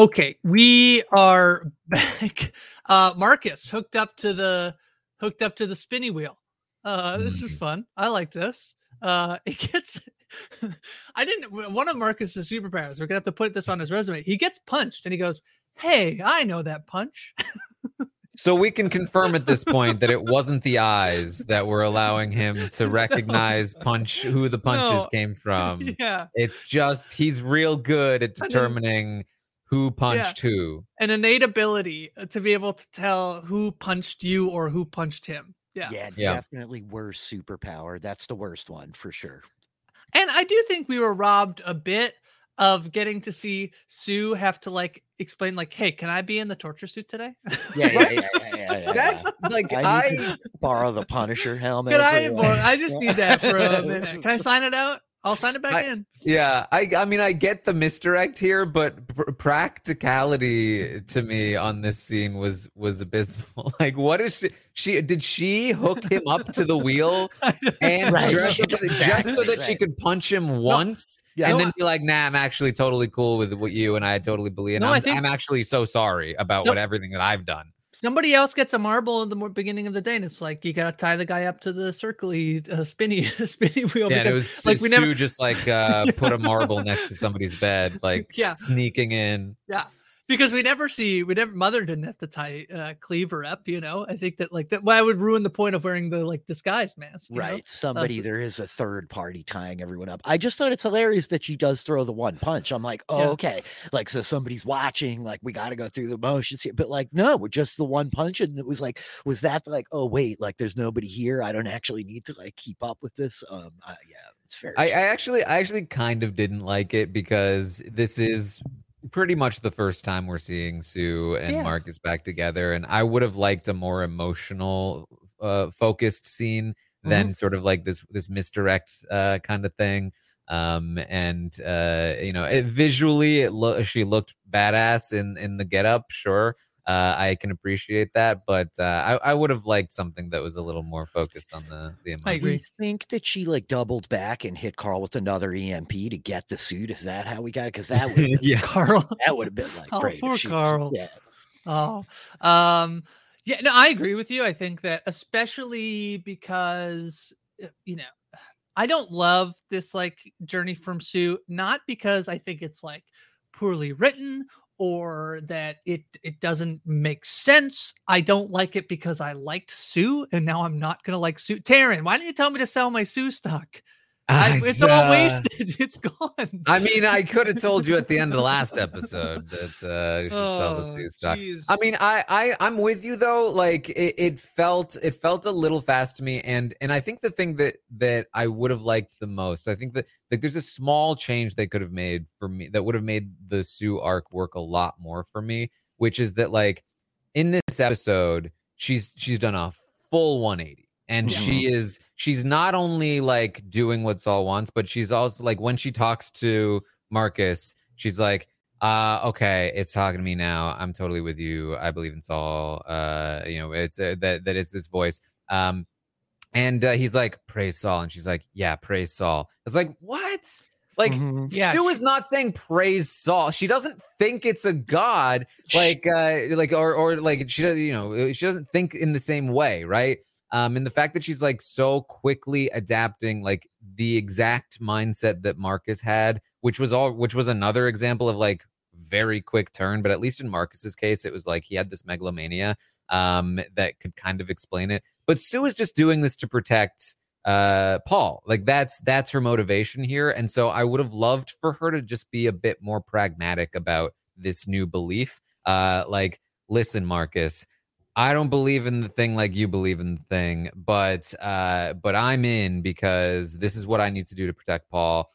Okay, we are back. Uh, Marcus hooked up to the hooked up to the spinny wheel. Uh, this is Mhm. fun. I like this. Uh, it gets. I didn't. One of Marcus's superpowers. We're gonna have to put this on his resume. He gets punched and he goes, "Hey, I know that punch." So we can confirm at this point that it wasn't the eyes that were allowing him to recognize punch who the punches No. came from. yeah, It's just he's real good at And then- determining who punched who. an innate ability uh, to be able to tell who punched you or who punched him. Yeah. Yeah, Yeah. definitely worst superpower. That's the worst one for sure. And I do think we were robbed a bit of getting to see Sue have to like explain, like, hey, can I be in the torture suit today? Yeah, yeah, yeah, yeah, yeah, That's like I I borrow the Punisher helmet. Can I? uh, I just need that for a minute. Can I sign it out? I'll sign it back I- in. yeah, I I mean I get the misdirect here, but pr- practicality to me on this scene was was abysmal. Like what is she she did she hook him up to the wheel and Right. dress up with just so that she could punch him once Yeah. and No, then be like, "Nah, I'm actually totally cool with what you and I totally believe." And No, I I'm, think- I'm actually so sorry about No. what everything that I've done. Somebody else gets a marble in the beginning of the day, and it's like you gotta tie the guy up to the circly, uh, spinny, spinny wheel. Yeah, and it was like, like we never- just like uh, put a marble next to somebody's bed, like yeah, sneaking in. yeah. Because we never see, we never, mother didn't have to tie uh, Cleaver up, you know. I think that like that, why would ruin the point of wearing the like disguise mask, you know? Right. Somebody, so- there is a third party tying everyone up. I just thought it's hilarious that she does throw the one punch. I'm like, oh, Yeah. okay. Like, so somebody's watching, like, we got to go through the motions here. But, like, no, with just the one punch. And it was like, was that like, oh, wait, like, there's nobody here. I don't actually need to, like, keep up with this. Um, uh, yeah, it's fair. I, I actually, I actually kind of didn't like it because this is pretty much the first time we're seeing Sue and Yeah. Marcus back together, and I would have liked a more emotional, uh, focused scene than sort of like this this misdirect uh, kind of thing. Um, and uh, you know, it, visually, it lo- she looked badass in in the getup, sure. Uh, I can appreciate that, but uh, I, I would have liked something that was a little more focused on the the I agree. think that she like doubled back and hit Carl with another EMP to get the suit. Is that how we got it? Because that would yeah. Carl. that would have been like Oh, great. if poor she was- Carl. yeah. Oh, um, yeah, no, I agree with you. I think that especially because uh, you know, I don't love this like journey from Sue, not because I think it's like poorly written or that it it doesn't make sense. I don't like it because I liked Sue and now I'm not gonna like Sue. Taran, why didn't you tell me to sell my Sue stock? I, it's all uh, wasted. It's gone. I mean, I could have told you at the end of the last episode that uh, you should sell the Oh, Sue stock. jeez. I mean, I, I, I'm with you though. Like it, it felt, it felt a little fast to me, and and I think the thing that that I would have liked the most, I think that like there's a small change they could have made for me that would have made the Sue arc work a lot more for me, which is that like in this episode, she's she's done a full 180 and Yeah. she is she's not only like doing what Sol wants, but she's also like when she talks to Marcus, she's like, uh, okay, it's talking to me now. I'm totally with you. I believe in Sol. Uh, you know, it's uh, that that it's this voice. Um, and uh, he's like, praise Sol, and she's like, yeah, praise Sol. It's like what? Like Mhm. Yeah, Sue is not saying praise Sol. She doesn't think it's a god, like uh, like or or like she does- you know she doesn't think in the same way, right? Um, and the fact that she's like so quickly adapting like the exact mindset that Marcus had, which was all which was another example of like very quick turn, but at least in Marcus's case, it was like he had this megalomania um that could kind of explain it. But Sue is just doing this to protect uh Paul. Like that's that's her motivation here. And so I would have loved for her to just be a bit more pragmatic about this new belief. Uh like listen Marcus, I don't believe in the thing like you believe in the thing, but uh, but I'm in because this is what I need to do to protect Paul.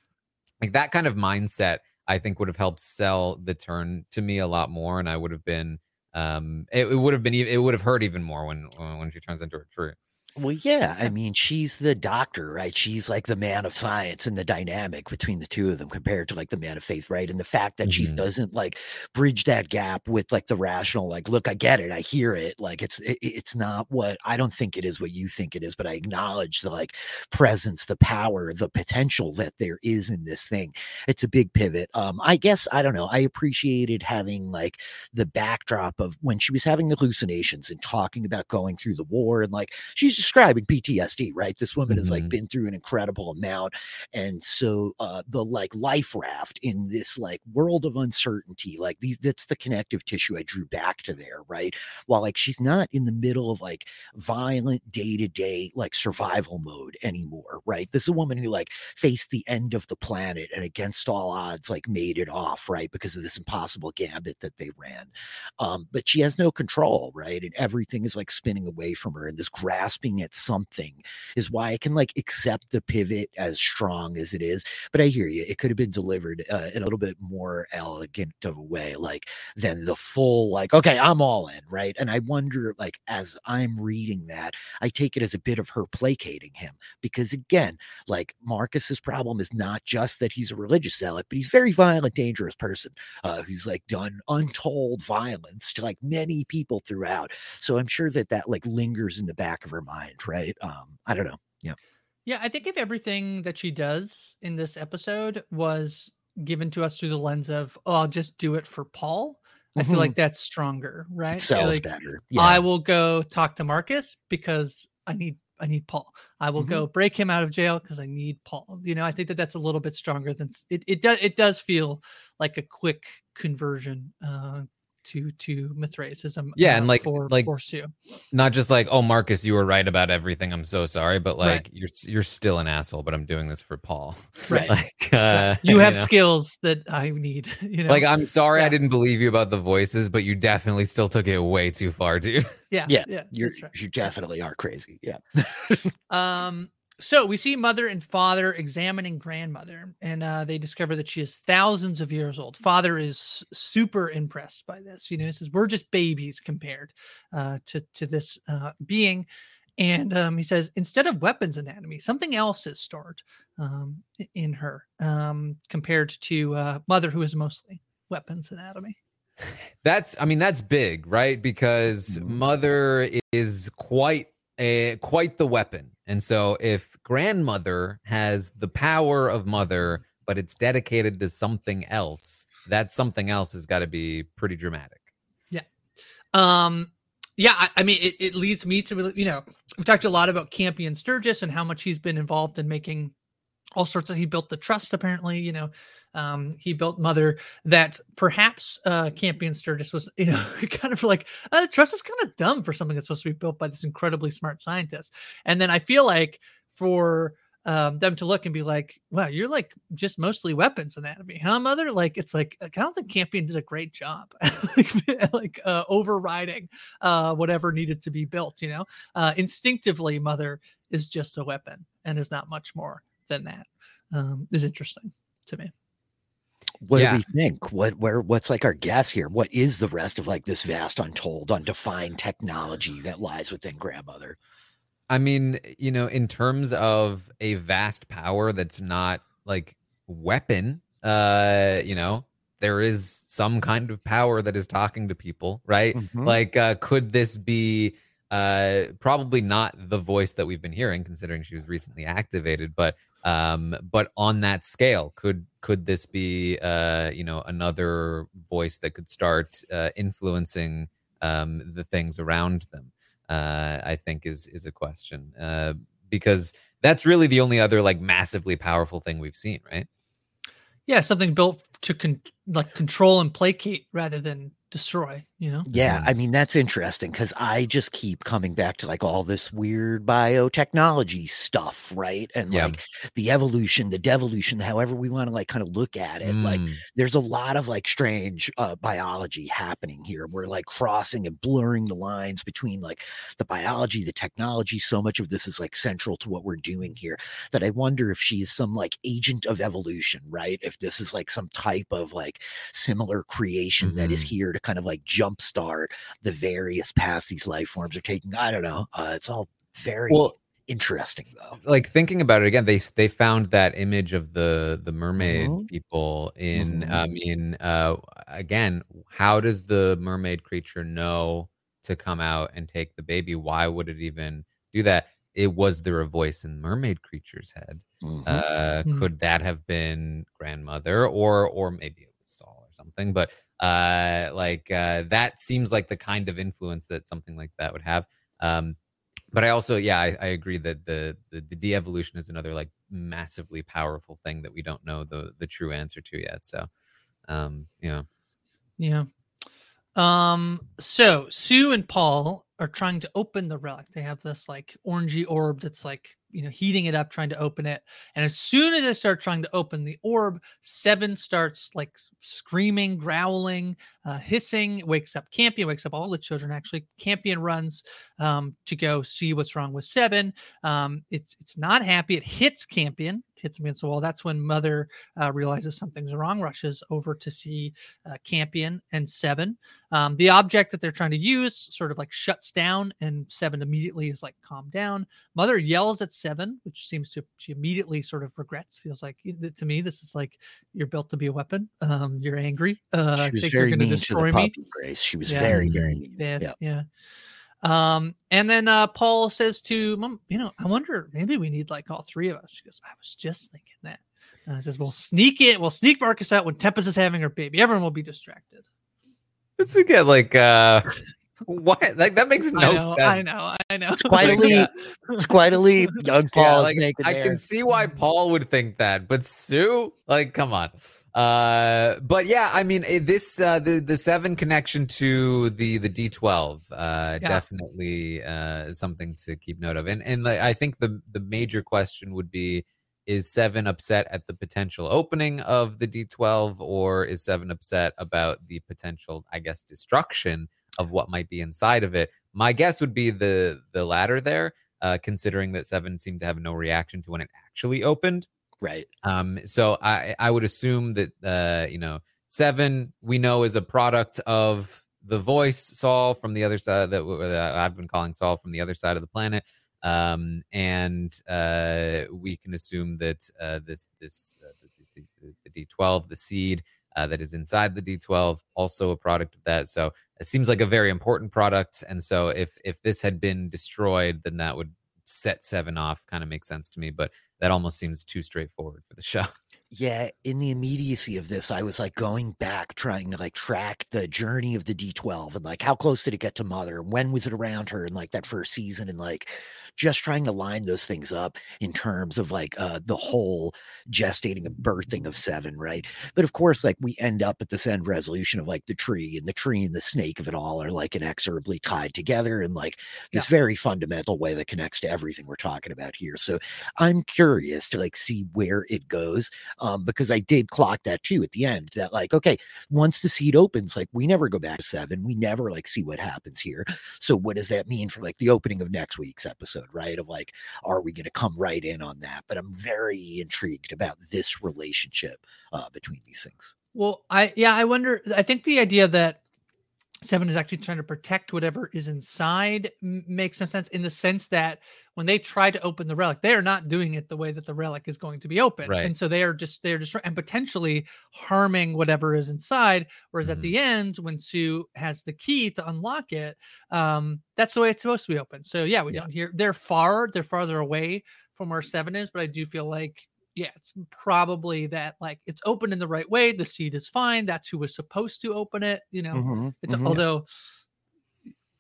Like that kind of mindset, I think would have helped sell the turn to me a lot more, and I would have been, um, it, it would have been, it would have hurt even more when when she turns into a tree. Well, yeah. I mean, she's the doctor, right? She's like the man of science and the dynamic between the two of them compared to like the man of faith, right? And the fact that mm-hmm. she doesn't like bridge that gap with like the rational, like, look, I get it, I hear it. Like, it's it, it's not what I don't think it is what you think it is, but I acknowledge the like presence, the power, the potential that there is in this thing. It's a big pivot. Um, I guess I don't know. I appreciated having like the backdrop of when she was having hallucinations and talking about going through the war and like she's describing PTSD, right? This woman mm-hmm. has like mm-hmm. been through an incredible amount. And so uh the like life raft in this like world of uncertainty, like these that's the connective tissue I drew back to there, right? While like she's not in the middle of like violent day-to-day like survival mode anymore, right? This is a woman who like faced the end of the planet and against all odds like made it off, right? Because of this impossible gambit that they ran. Um, but she has no control, right? And everything is like spinning away from her and this grasping at something is why I can like accept the pivot as strong as it is. But I hear you; it could have been delivered uh, in a little bit more elegant of a way, like than the full like, okay, I'm all in, right? And I wonder, like, as I'm reading that, I take it as a bit of her placating him because again, like Marcus's problem is not just that he's a religious zealot, but he's very violent, dangerous person uh, who's like done untold violence to like many people throughout. So I'm sure that that like lingers in the back of her mind mind, right? Um, I don't know. Yeah. Yeah, I think if everything that she does in this episode was given to us through the lens of, oh, I'll just do it for Paul. I feel like mm-hmm. that's stronger, right? It sells like, better. Yeah. I will go talk to Marcus because I need I need Paul. I will mm-hmm. go break him out of jail because I need Paul. You know, I think that that's a little bit stronger than it. It does. It does feel like a quick conversion uh, to to Mithraism. Yeah, uh, and like for, like for Sue. Not just like, oh Marcus, you were right about everything. I'm so sorry, but like right. you're you're still an asshole, but I'm doing this for Paul. Right. like uh, you have you know? skills that I need. You know, like I'm sorry yeah. I didn't believe you about the voices, but you definitely still took it way too far, dude. Yeah, yeah, yeah. You're right. you definitely are crazy. Yeah. um so we see mother and father examining grandmother, and uh, they discover that she is thousands of years old. Father is super impressed by this. You know, he says we're just babies compared uh, to to this uh, being, and um, he says instead of weapons anatomy, something else is stored um, in her um, compared to uh, mother, who is mostly weapons anatomy. That's, I mean, that's big, right? Because mm-hmm. mother is quite a quite the weapon and so if grandmother has the power of mother, but it's dedicated to something else, that something else has got to be pretty dramatic. Yeah. Um, yeah, I, I mean, it, it, leads me to, you know, we've talked a lot about Campion Sturgis and how much he's been involved in making all sorts of, he built the trust apparently, you know, um, he built Mother that perhaps uh, Campion Sturgis was, you know, kind of like uh, trust is kind of dumb for something that's supposed to be built by this incredibly smart scientist. And then I feel like for um, them to look and be like, wow, you're like just mostly weapons anatomy, huh, Mother? Like, it's like, I don't think Campion did a great job, like, like uh, overriding uh, whatever needed to be built, you know? Uh, instinctively, Mother is just a weapon and is not much more than that. Um, is interesting to me what yeah. do we think? What where what's like our guess here? What is the rest of like this vast, untold, undefined technology that lies within grandmother? I mean, you know, in terms of a vast power that's not like weapon, uh, you know, there is some kind of power that is talking to people, right? Mm-hmm. Like, uh, could this be uh probably not the voice that we've been hearing considering she was recently activated but um but on that scale could could this be uh you know another voice that could start uh, influencing um the things around them? Uh i think is is a question. Uh because that's really the only other like massively powerful thing we've seen right? Yeah something built to con- like control and placate rather than destroy you know yeah i mean that's interesting because i just keep coming back to like all this weird biotechnology stuff right and Yeah. like the evolution the devolution however we want to like kind of look at it like Mm. there's a lot of like strange uh, biology happening here we're like crossing and blurring the lines between like the biology the technology so much of this is like central to what we're doing here that i wonder if she's some like agent of evolution right if this is like some type of like similar creation that is Mhm. here to kind of like jumpstart the various paths these life forms are taking i don't know uh, it's all very well interesting though like thinking about it again they they found that image of the the mermaid Mhm. people in Mhm. i mean uh again how does the mermaid creature know to come out and take the baby why would it even do that it was there a voice in mermaid creature's head Mhm. uh Hmm. could that have been grandmother or or maybe it was sol or something but uh like uh that seems like the kind of influence that something like that would have um but i also yeah i, I agree that the, the the de-evolution is another like massively powerful thing that we don't know the the true answer to yet so um you know Yeah. Um, so Sue and Paul are trying to open the relic. They have this like orangey orb that's like, you know, heating it up, trying to open it. And as soon as i start trying to open the orb, Seven starts like screaming, growling, uh, hissing, wakes up Campion, wakes up all the children actually. Campion runs um, to go see what's wrong with Seven. Um, it's it's not happy. It hits Campion, hits him against the wall. That's when Mother uh, realizes something's wrong, rushes over to see uh, Campion and Seven. Um, the object that they're trying to use sort of like shuts down, and Seven immediately is like calm down. Mother yells at Seven, which seems to she immediately sort of regrets. Feels like to me this is like you're built to be a weapon. Um, you're angry. Uh, she was think you're very going to mean to destroy the me. puppy grace she was Yeah. very very mean Yeah, yeah yeah. Um, and then uh Paul says to Mom, you know, I wonder maybe we need like all three of us. She goes, I was just thinking that. And I says, We'll sneak it, we'll sneak Marcus out when Tempest is having her baby. Everyone will be distracted. it's again like uh what like that makes no I know, sense I know, I know. It's quite a Like, leap. yeah. it's quite a leap young paul Yeah, is like, I there. can see why Paul would think that, but Sue, like, come on. Uh, but yeah, I mean, eh, this uh, the the seven connection to the the D twelve uh, Yeah. definitely uh, something to keep note of, and and like, I think the the major question would be. Is Seven upset at the potential opening of the D12, or is Seven upset about the potential, I guess, destruction of what might be inside of it? My guess would be the the latter there, uh, considering that Seven seemed to have no reaction to when it actually opened. right Um, so I I would assume that uh, you know Seven we know is a product of the voice Sol from the other side that, I've been calling Sol from the other side of the planet. Um, and uh, we can assume that uh, this this uh, the, the, the D12 the seed uh, that is inside the D12 also a product of that. So it seems like a very important product. And so if if this had been destroyed, then that would set Seven off. Kind of makes sense to me, but that almost seems too straightforward for the show. yeah in the immediacy of this i was like going back trying to like track the journey of the d12 and like how close did it get to mother when was it around her in like that first season and like just trying to line those things up in terms of like uh the whole gestating and birthing of seven right but of course like we end up at this end resolution of like the tree and the tree and the snake of it all are like inexorably tied together in like this very fundamental way that connects to everything we're talking about here so i'm curious to like see where it goes um, because I did clock that too at the end that like, okay, once the seed opens, like we never go back to seven. We never like see what happens here. So what does that mean for like the opening of next week's episode, right? Of like, are we going to come right in on that? But I'm very intrigued about this relationship uh, between these things. Well, I yeah, I wonder. I think the idea that Seven is actually trying to protect whatever is inside m- makes some sense in the sense that when they try to open the relic, they are not doing it the way that the relic is going to be open, Right. and so they are just they're just and potentially harming whatever is inside. Whereas at Mhm. the end, when Sue has the key to unlock it, um, that's the way it's supposed to be open. So yeah, we Yeah. don't hear they're far, they're farther away from where Seven is, but I do feel like yeah, it's probably that like it's open in the right way. The seed is fine. That's who was supposed to open it. You know, Mhm, it's mhm. although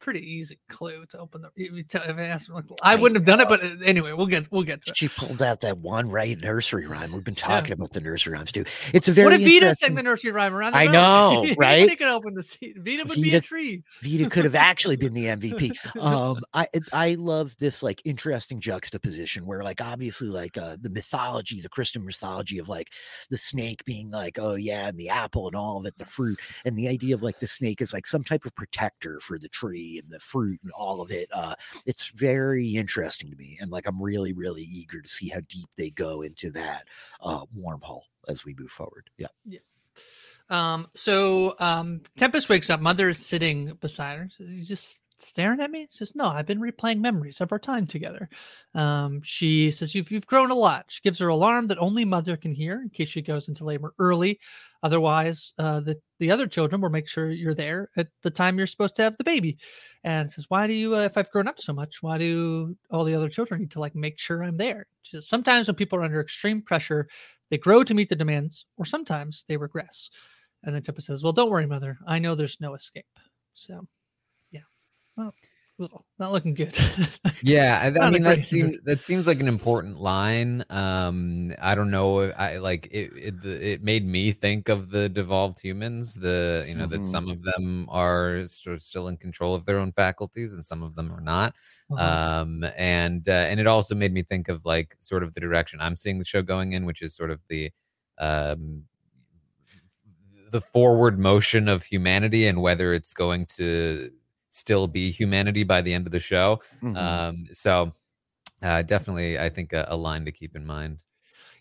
pretty easy clue to open the. If, you tell, if I asked, like, I wouldn't have done it, but uh, anyway, we'll get we'll get to it. She pulled out that one right nursery rhyme. We've been talking about the nursery rhymes too. It's a very What if Vita sang the nursery rhyme around? The I know, right? Vita could open the seat. Vita would be a tree. Vita could have actually been the MVP. Um, I I love this like interesting juxtaposition where like obviously like uh, the mythology, the Christian mythology of like the snake being like oh yeah, and the apple and all of it, the fruit, and the idea of like the snake is like some type of protector for the tree and the fruit and all of it. Uh, it's very interesting to me, and like I'm really really eager to see how deep they go into that uh, wormhole as we move forward. Yeah. Yeah. Um, so um, Tempest wakes up. Mother is sitting beside her. He's just staring at me. Says, "No, I've been replaying memories of our time together." Um, she says, "You've you've grown a lot." She gives her alarm that only Mother can hear in case she goes into labor early. Otherwise, uh, the the other children will make sure you're there at the time you're supposed to have the baby. And says, "Why do you? Uh, if I've grown up so much, why do all the other children need to like make sure I'm there?" She says, Sometimes when people are under extreme pressure, they grow to meet the demands, or sometimes they regress. And then Tippa says, Well, don't worry, mother. I know there's no escape. So. Well, not looking good. Yeah, I, I mean that seems that seems like an important line. Um, I don't know. I like it. It, it made me think of the devolved humans. The you know Mhm. that some of them are sort of still in control of their own faculties, and some of them are not. Uh-huh. Um, and uh, and it also made me think of like sort of the direction I'm seeing the show going in, which is sort of the um the forward motion of humanity and whether it's going to still be humanity by the end of the show. Mhm. Um, so uh, definitely, I think a, a line to keep in mind.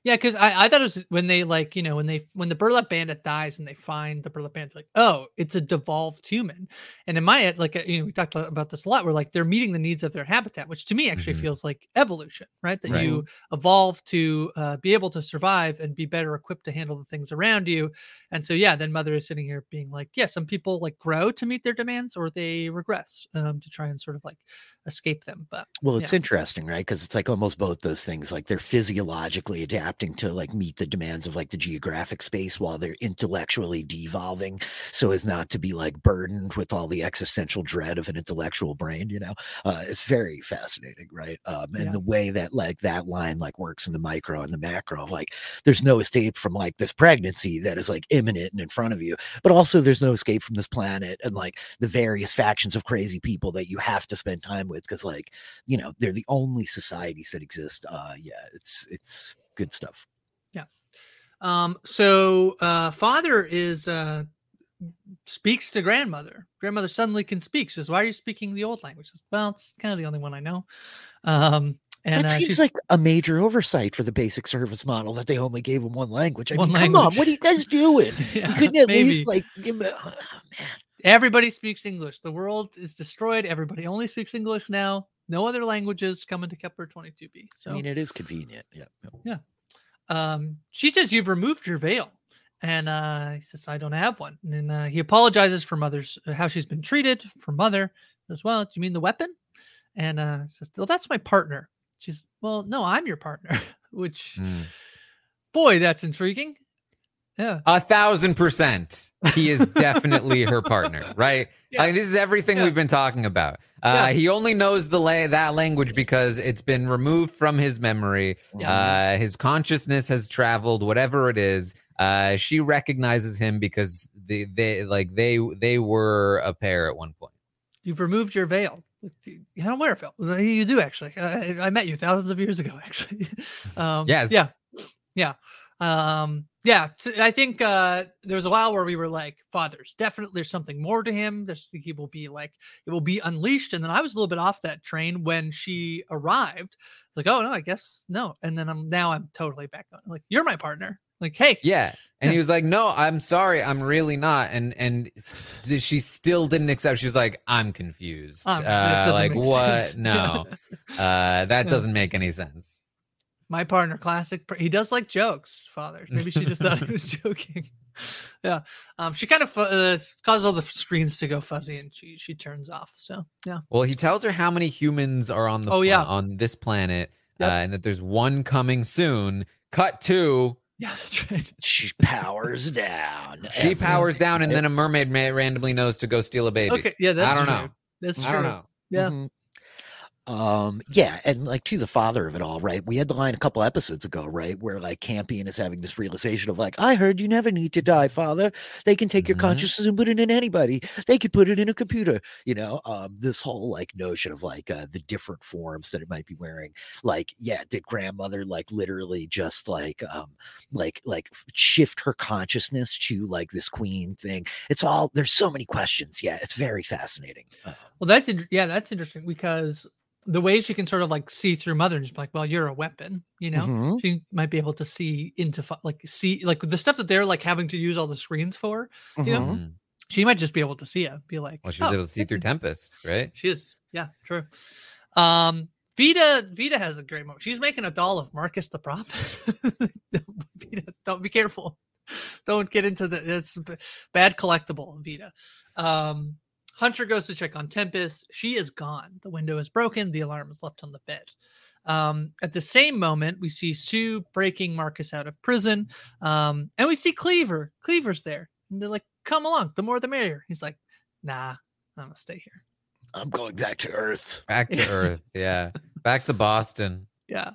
Yeah, because I, I thought it was when they like you know when they when the burlap bandit dies and they find the burlap bandit like oh it's a devolved human, and in my head like uh, you know we talked about this a lot we're like they're meeting the needs of their habitat which to me actually Mhm. feels like evolution right that Right. you evolve to uh, be able to survive and be better equipped to handle the things around you, and so yeah then mother is sitting here being like yeah some people like grow to meet their demands or they regress um, to try and sort of like escape them but Well, it's Yeah. interesting, right? Because it's like almost both those things. Like they're physiologically adapting to like meet the demands of like the geographic space while they're intellectually devolving so as not to be like burdened with all the existential dread of an intellectual brain, you know? Uh, it's very fascinating, right? Um, and Yeah. the way that like that line like works in the micro and the macro of like there's no escape from like this pregnancy that is like imminent and in front of you, but also there's no escape from this planet and like the various factions of crazy people that you have to spend time with because like you know they're the only societies that exist uh yeah it's it's good stuff yeah Um, so uh father is uh speaks to grandmother. Grandmother suddenly can speak. She says, Why are you speaking the old language? Says, well, it's kind of the only one I know. Um and that uh, seems like a major oversight for the basic service model that they only gave them one language. I One mean, come on, what are you guys doing? Yeah, you couldn't at maybe. least like give me, oh, man. Everybody speaks English. The world is destroyed. Everybody only speaks English now. No other languages come into Kepler 22b. So I mean, it is convenient. Yeah. yeah. um, she says you've removed your veil, and uh, he says I don't have one. And then uh, he apologizes for mother's uh, how she's been treated for mother as well. Do you mean the weapon? And uh, says, well, that's my partner. She's well, no, I'm your partner. Which, Mm. boy, that's intriguing. Yeah, A thousand percent. He is definitely her partner, right? Yeah. I mean, this is everything Yeah. we've been talking about. Uh, Yeah. He only knows the la- that language because it's been removed from his memory. Uh, his consciousness has traveled, whatever it is. Uh, she recognizes him because they, they like they they were a pair at one point. you've removed your veil. I don't wear a veil. Uh, You do actually. I, I met you thousands of years ago, actually. Um, Yes. Yeah. Yeah. Um, yeah. I think uh, there was a while where we were like, fathers, definitely there's something more to him. There's he will be like, it will be unleashed. And then I was a little bit off that train when she arrived. It's like, oh no, I guess no. And then I'm now I'm totally back on. Like, you're my partner. Like, hey, Yeah. And Yeah. he was like, "No, I'm sorry, I'm really not." And and she still didn't accept. She was like, "I'm confused. um, uh, like what? sense. No, uh, that Yeah. doesnst make any sense." My partner classic he does like jokes father maybe she just thought he was joking yeah um she kind of fu- uh, causes all the screens to go fuzzy and she she turns off so yeah Well, he tells her how many humans are on the Oh, pla- yeah. on this planet, Yep. uh, and that there's one coming soon. Cut to yeah that's right She powers down. she powers down, and then a mermaid ma- randomly knows to go steal a baby. okay yeah that's I don't true. know. That's I don't know. Yeah. Mhm. Um, yeah, and like to the father of it all, right? We had the line a couple episodes ago, right, where like Campion is having this realization of like, I heard you never need to die, father. They can take your Mhm. consciousness and put it in anybody. They could put it in a computer, you know. Um, this whole like notion of like uh, the different forms that it might be wearing. Like, yeah, did grandmother like literally just like um like like shift her consciousness to like this queen thing? It's all there's so many questions. Yeah, it's very fascinating. Uh, Well, that's in- yeah, that's interesting because the way she can sort of like see through mother and just be like, well, you're a weapon, you know. mhm. She might be able to see into like see like the stuff that they're like having to use all the screens for. You know, Mhm. Mm. She might just be able to see it, be like, Well, she was "Oh, able to see through. Tempest, right? She is, yeah, true. Um, Vita, Vita has a great moment. She's making a doll of Marcus the Prophet. Vita, don't be careful. Don't get into the it's bad collectible, Vita. Um, Hunter goes to check on Tempest. She is gone. The window is broken. The alarm is left on the bed. Um, at the same moment, we see Sue breaking Marcus out of prison. Um, and we see Cleaver. Cleaver's there. And they're like, come along. The more the merrier. He's like, nah, I'm going to stay here. I'm going back to Earth. Back to Earth, yeah. Back to Boston. Yeah.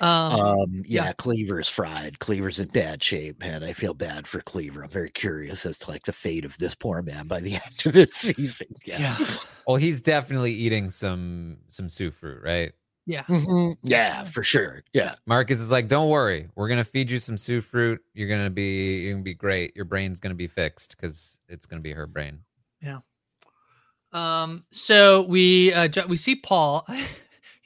Um, Um, yeah, yeah. Cleaver's fried. Cleaver's in bad shape, man. I feel bad for Cleaver. I'm very curious as to like the fate of this poor man by the end of this season. Yeah. yeah. Well, he's definitely eating some some Sue fruit, right? Yeah. Mhm. Yeah, for sure. Yeah. Marcus is like, "Don't worry, we're gonna feed you some Sue fruit. You're gonna be you're gonna be great. Your brain's gonna be fixed because it's gonna be her brain." Yeah. Um, so we uh we see Paul.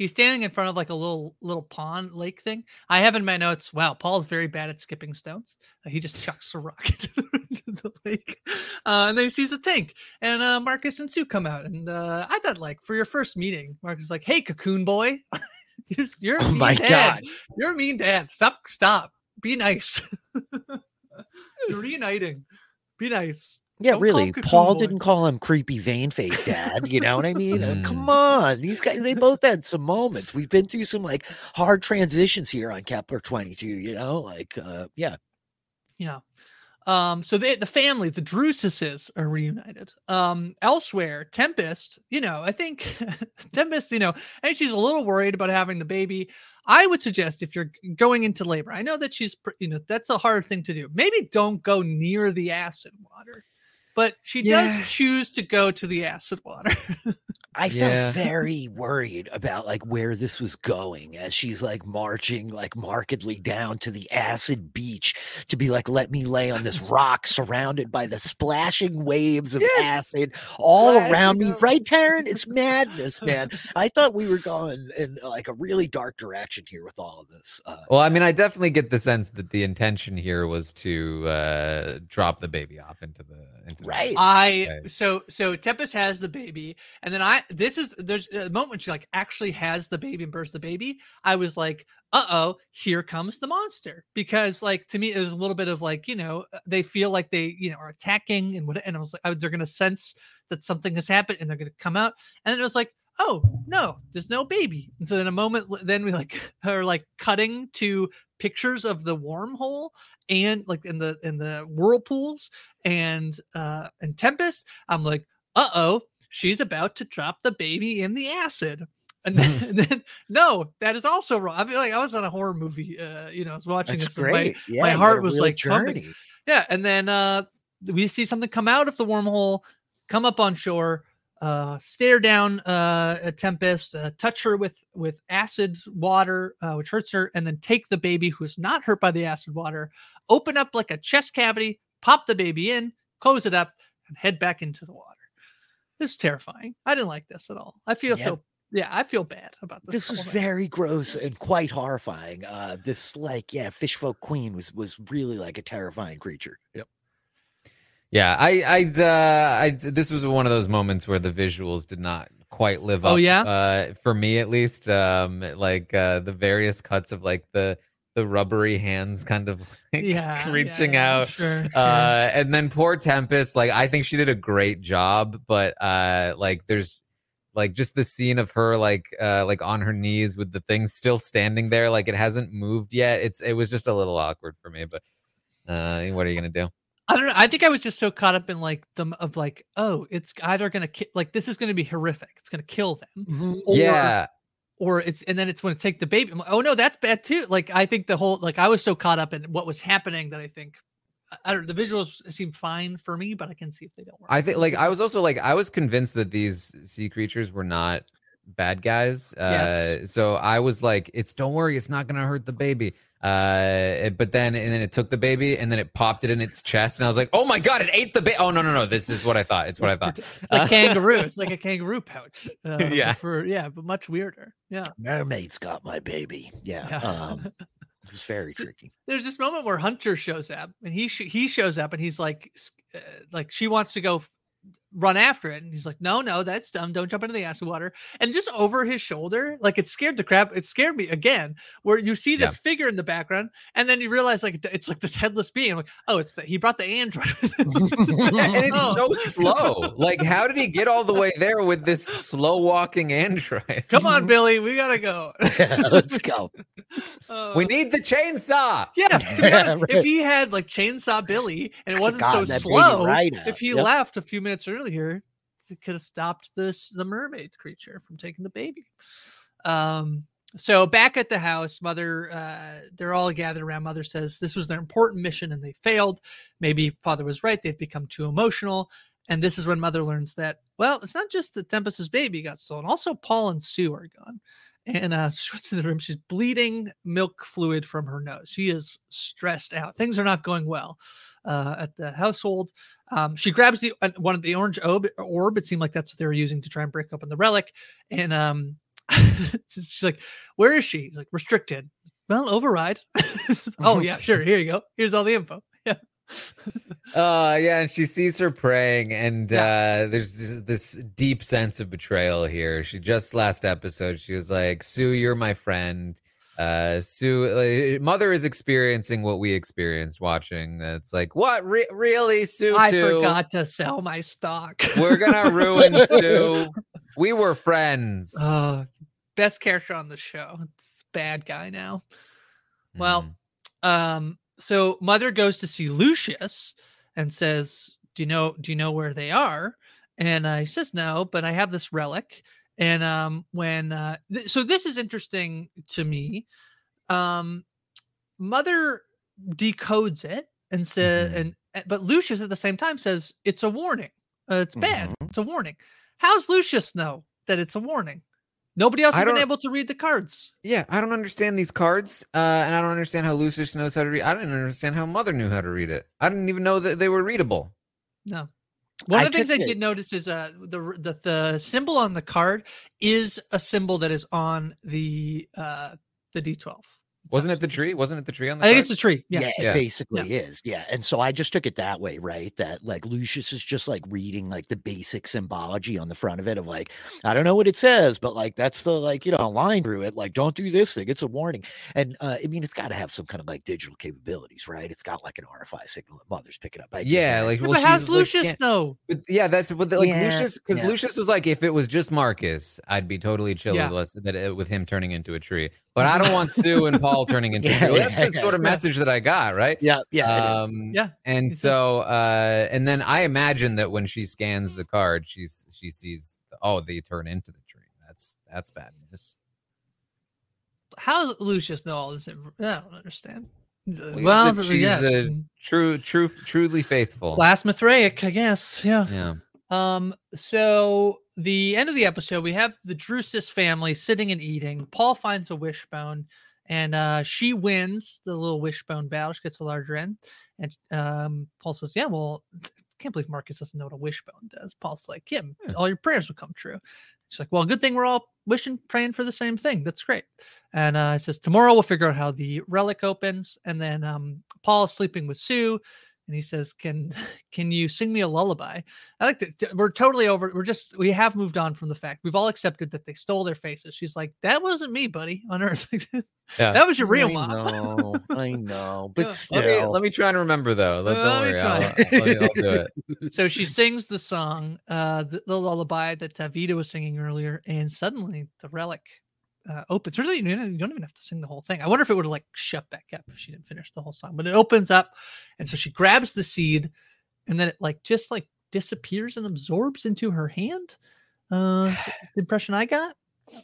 He's standing in front of like a little little pond lake thing. I have in my notes. Wow, Paul's very bad at skipping stones. Uh, he just chucks a rock into the, into the lake, uh, and then he sees a tank. And uh, Marcus and Sue come out, and uh, I thought like for your first meeting, Marcus is like, "Hey, cocoon boy, you're, you're a Oh mean my dad. God. You're a mean dad. Stop, stop. Be nice. you're reuniting. Be nice." Yeah, Don't really. Paul didn't call him creepy vein face dad. You know what I mean? Uh, Mm. Come on. These guys, they both had some moments. We've been through some like hard transitions here on Kepler 22, you know? Like, uh, yeah. Yeah. Um, so they, the family, the Drususes are reunited. Um, elsewhere, Tempest, you know, I think Tempest, you know, I think she's a little worried about having the baby. I would suggest if you're going into labor, I know that she's, you know, that's a hard thing to do. Maybe don't go near the acid water, but she Yeah. does choose to go to the acid water. I Yeah. felt very worried about like where this was going as she's like marching like markedly down to the acid beach to be like, let me lay on this rock surrounded by the splashing waves of Yes. acid all Splashing around me. up. Right, Taran? It's madness, man. I thought we were going in like a really dark direction here with all of this. Uh, Well, I mean, I definitely get the sense that the intention here was to uh, drop the baby off into the into the Right. I Right. so so Tempest has the baby, and then I this is there's a moment when she like actually has the baby and births the baby. I was like, uh oh, here comes the monster. Because like to me, it was a little bit of like, you know, uh, they feel like they, you know, are attacking and what and I was like, oh, they're gonna sense that something has happened and they're gonna come out. And then it was like, oh no, there's no baby. And so in a moment, then we like are like cutting to pictures of the wormhole and like in the in the whirlpools and uh and tempest i'm like uh-oh she's about to drop the baby in the acid and then, and then no that is also wrong i feel like i was on a horror movie uh you know i was watching That's this and my- great. Yeah, my heart was, like, pumping. yeah and then uh we see something come out of the wormhole come up on shore uh stare down uh a tempest uh, touch her with with acid water uh, which hurts her and then take the baby who's not hurt by the acid water open up like a chest cavity pop the baby in close it up and head back into the water this is terrifying i didn't like this at all i feel Yeah. so yeah i feel bad about this this was thing. very gross and quite horrifying. Uh, this like yeah, fish folk queen was was really like a terrifying creature. Yep. Yeah, I, I'd, uh, I, this was one of those moments where the visuals did not quite live up. Oh, yeah? uh, for me at least. Um, like uh, the various cuts of like the the rubbery hands, kind of like yeah yeah, reaching yeah, out. sure, sure. Uh, and then poor Tempest, like I think she did a great job, but uh, like there's like just the scene of her like uh like on her knees with the thing still standing there like it hasn't moved yet it's it was just a little awkward for me but uh what are you gonna do I don't know. I think I was just so caught up in like the of like, oh, it's either gonna ki- like this is gonna be horrific. It's gonna kill them, Mhm. or, yeah. or it's and then it's to take the baby. I'm like, oh no, that's bad too. Like I think the whole like I was so caught up in what was happening that I think I- I don't. The visuals seem fine for me, but I can see if they don't work. I think like I was also like I was convinced that these sea creatures were not bad guys. Uh Yes. so I was like, it's don't worry, it's not gonna hurt the baby. Uh it- but then and then it took the baby and then it popped it in its chest and I was like, oh my god, it ate the baby. Oh no no no, this is what I thought. It's what I thought. It's like kangaroo. It's like a kangaroo pouch. Uh, Yeah. For yeah, but much weirder. Yeah. Mermaid's got my baby. Yeah. Yeah. Um, it was very So- tricky. There's this moment where Hunter shows up, and he sh- he shows up, and he's like, uh, like she wants to go f- run after it, and he's like, no, no, that's dumb. Don't jump into the acid water. And just over his shoulder, like it scared the crap. It scared me again, where you see this Yeah. figure in the background, and then you realize like it's like this headless being. like, oh, it's that he brought the android. and it's Oh. so slow. Like, how did he get all the way there with this slow walking android? Come on, Billy, we gotta go. Let's go. Uh, We need the chainsaw. Yeah, to be honest, right. if he had like Chainsaw Billy and it wasn't God, so slow, right if he Yep. left a few minutes earlier, it could have stopped this the mermaid creature from taking the baby. Um, so back at the house, mother, uh, they're all gathered around. Mother says this was their important mission and they failed. Maybe father was right; they've become too emotional. And this is when mother learns that well, it's not just that Tempest's baby got stolen; also Paul and Sue are gone. And uh, she runs to the room. She's bleeding milk fluid from her nose. She is stressed out. Things are not going well uh, at the household. Um, she grabs the uh, one of the orange orb, orb. It seemed like that's what they were using to try and break open the relic. And um, she's like, "Where is she?" Like restricted. Well, override. oh yeah, sure. Here you go. Here's all the info. Yeah. Uh yeah, and she sees her praying, and uh there's this, deep sense of betrayal here. She just last episode, she was like, Sue, you're my friend. Uh Sue uh, mother is experiencing what we experienced watching. It's like, what Re- really, Sue I too? forgot to sell my stock. We're gonna ruin Sue. We were friends. Uh, best character on the show. It's bad guy now. well, Mhm. Um, so mother goes to see Lucius and says, "Do you know? Do you know where they are?" And uh, he says, "No, but I have this relic." And um, when uh, th- so this is interesting to me. Um, mother decodes it and says, Mhm. and uh, but Lucius at the same time says it's a warning. Uh, it's bad. Mhm. It's a warning. How's Lucius know that it's a warning? Nobody else has been able to read the cards. Yeah, I don't understand these cards, uh, and I don't understand how Lucius knows how to read. I didn't understand how Mother knew how to read it. I didn't even know that they were readable. No. One I of the things I took it- did notice is uh the, the the symbol on the card is a symbol that is on the uh the D12. Wasn't it the tree? Wasn't it the tree on the? I think card? it's the tree. Yeah. Yeah, it Yeah. basically is. Yeah. And so I just took it that way, right? That like Lucius is just like reading like the basic symbology on the front of it of like, I don't know what it says, but like that's the like, you know, line through it. Like, don't do this thing. It's a warning. And uh, I mean, it's got to have some kind of like digital capabilities, right? It's got like an RFI signal that mother's picking up. I Yeah, like Yeah, well, but how's she's, like, Lucius scan- know? But yeah, that's what like Yeah, Lucius because yeah. Lucius was like, if it was just Marcus, I'd be totally chill Yeah. with, that, with him turning into a tree. But I don't want Sue and Paul turning into Yeah, tree. Well, that's the sort of yeah. message that I got, right? yeah, yeah. Um, Yeah, And so, uh, and then I imagine that when she scans the card, she's she sees, oh, they turn into the tree. That's that's bad news. How does Lucius know all this? inf- I don't understand. Well, Well, she's yes. a- mm, True, true, truly faithful. Last Mithraic, I guess. Yeah. Yeah. Um, so the end of the episode, we have the Drusus family sitting and eating. Paul finds a wishbone and uh she wins the little wishbone battle. She gets the larger end. And um Paul says, Yeah, well, can't believe Marcus doesn't know what a wishbone does. Paul's like, Yeah, Yeah. all your prayers will come true. She's like, Well, good thing we're all wishing, praying for the same thing. That's great. And uh it says, Tomorrow we'll figure out how the relic opens. And then um Paul is sleeping with Sue and he says, "Can can you sing me a lullaby?" I like that. We're totally over. We're just we have moved on from the fact we've all accepted that they stole their faces. She's like, "That wasn't me, buddy, on Earth. Yeah. that was your real I mom." know, I know, but still. Let me let me try and remember though. Let, Uh, don't let me worry, try. I'll, I'll, I'll do it. so she sings the song, uh, the, the lullaby that uh, Vita was singing earlier, and suddenly the relic uh, opens. Really, you don't even have to sing the whole thing. I wonder if it would have like shut back up if she didn't finish the whole song. But it opens up, and so she grabs the seed, and then it like just like disappears and absorbs into her hand. Uh, the impression I got.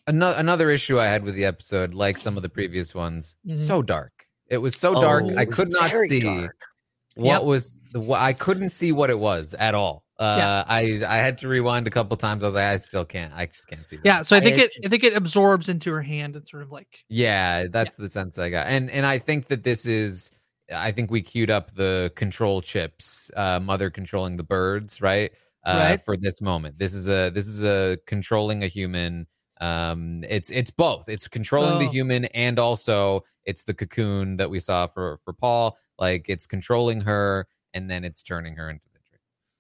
Another another issue I had with the episode, like some of the previous ones, Mhm. so dark. It was so dark. Oh, I could not see dark. What Yep. was the. wh- I couldn't see what it was at all. Uh, Yeah. I I had to rewind a couple times. I was like, I still can't. I just can't see. That. Yeah, so I I think had it I think it absorbs into her hand and sort of like Yeah, that's the sense I got. And and I think that this is I think we queued up the control chips, uh mother controlling the birds, right? Uh Right. for this moment. This is a this is a controlling a human. Um it's it's both. It's controlling the Oh. human and also it's the cocoon that we saw for for Paul. Like it's controlling her and then it's turning her into the tree.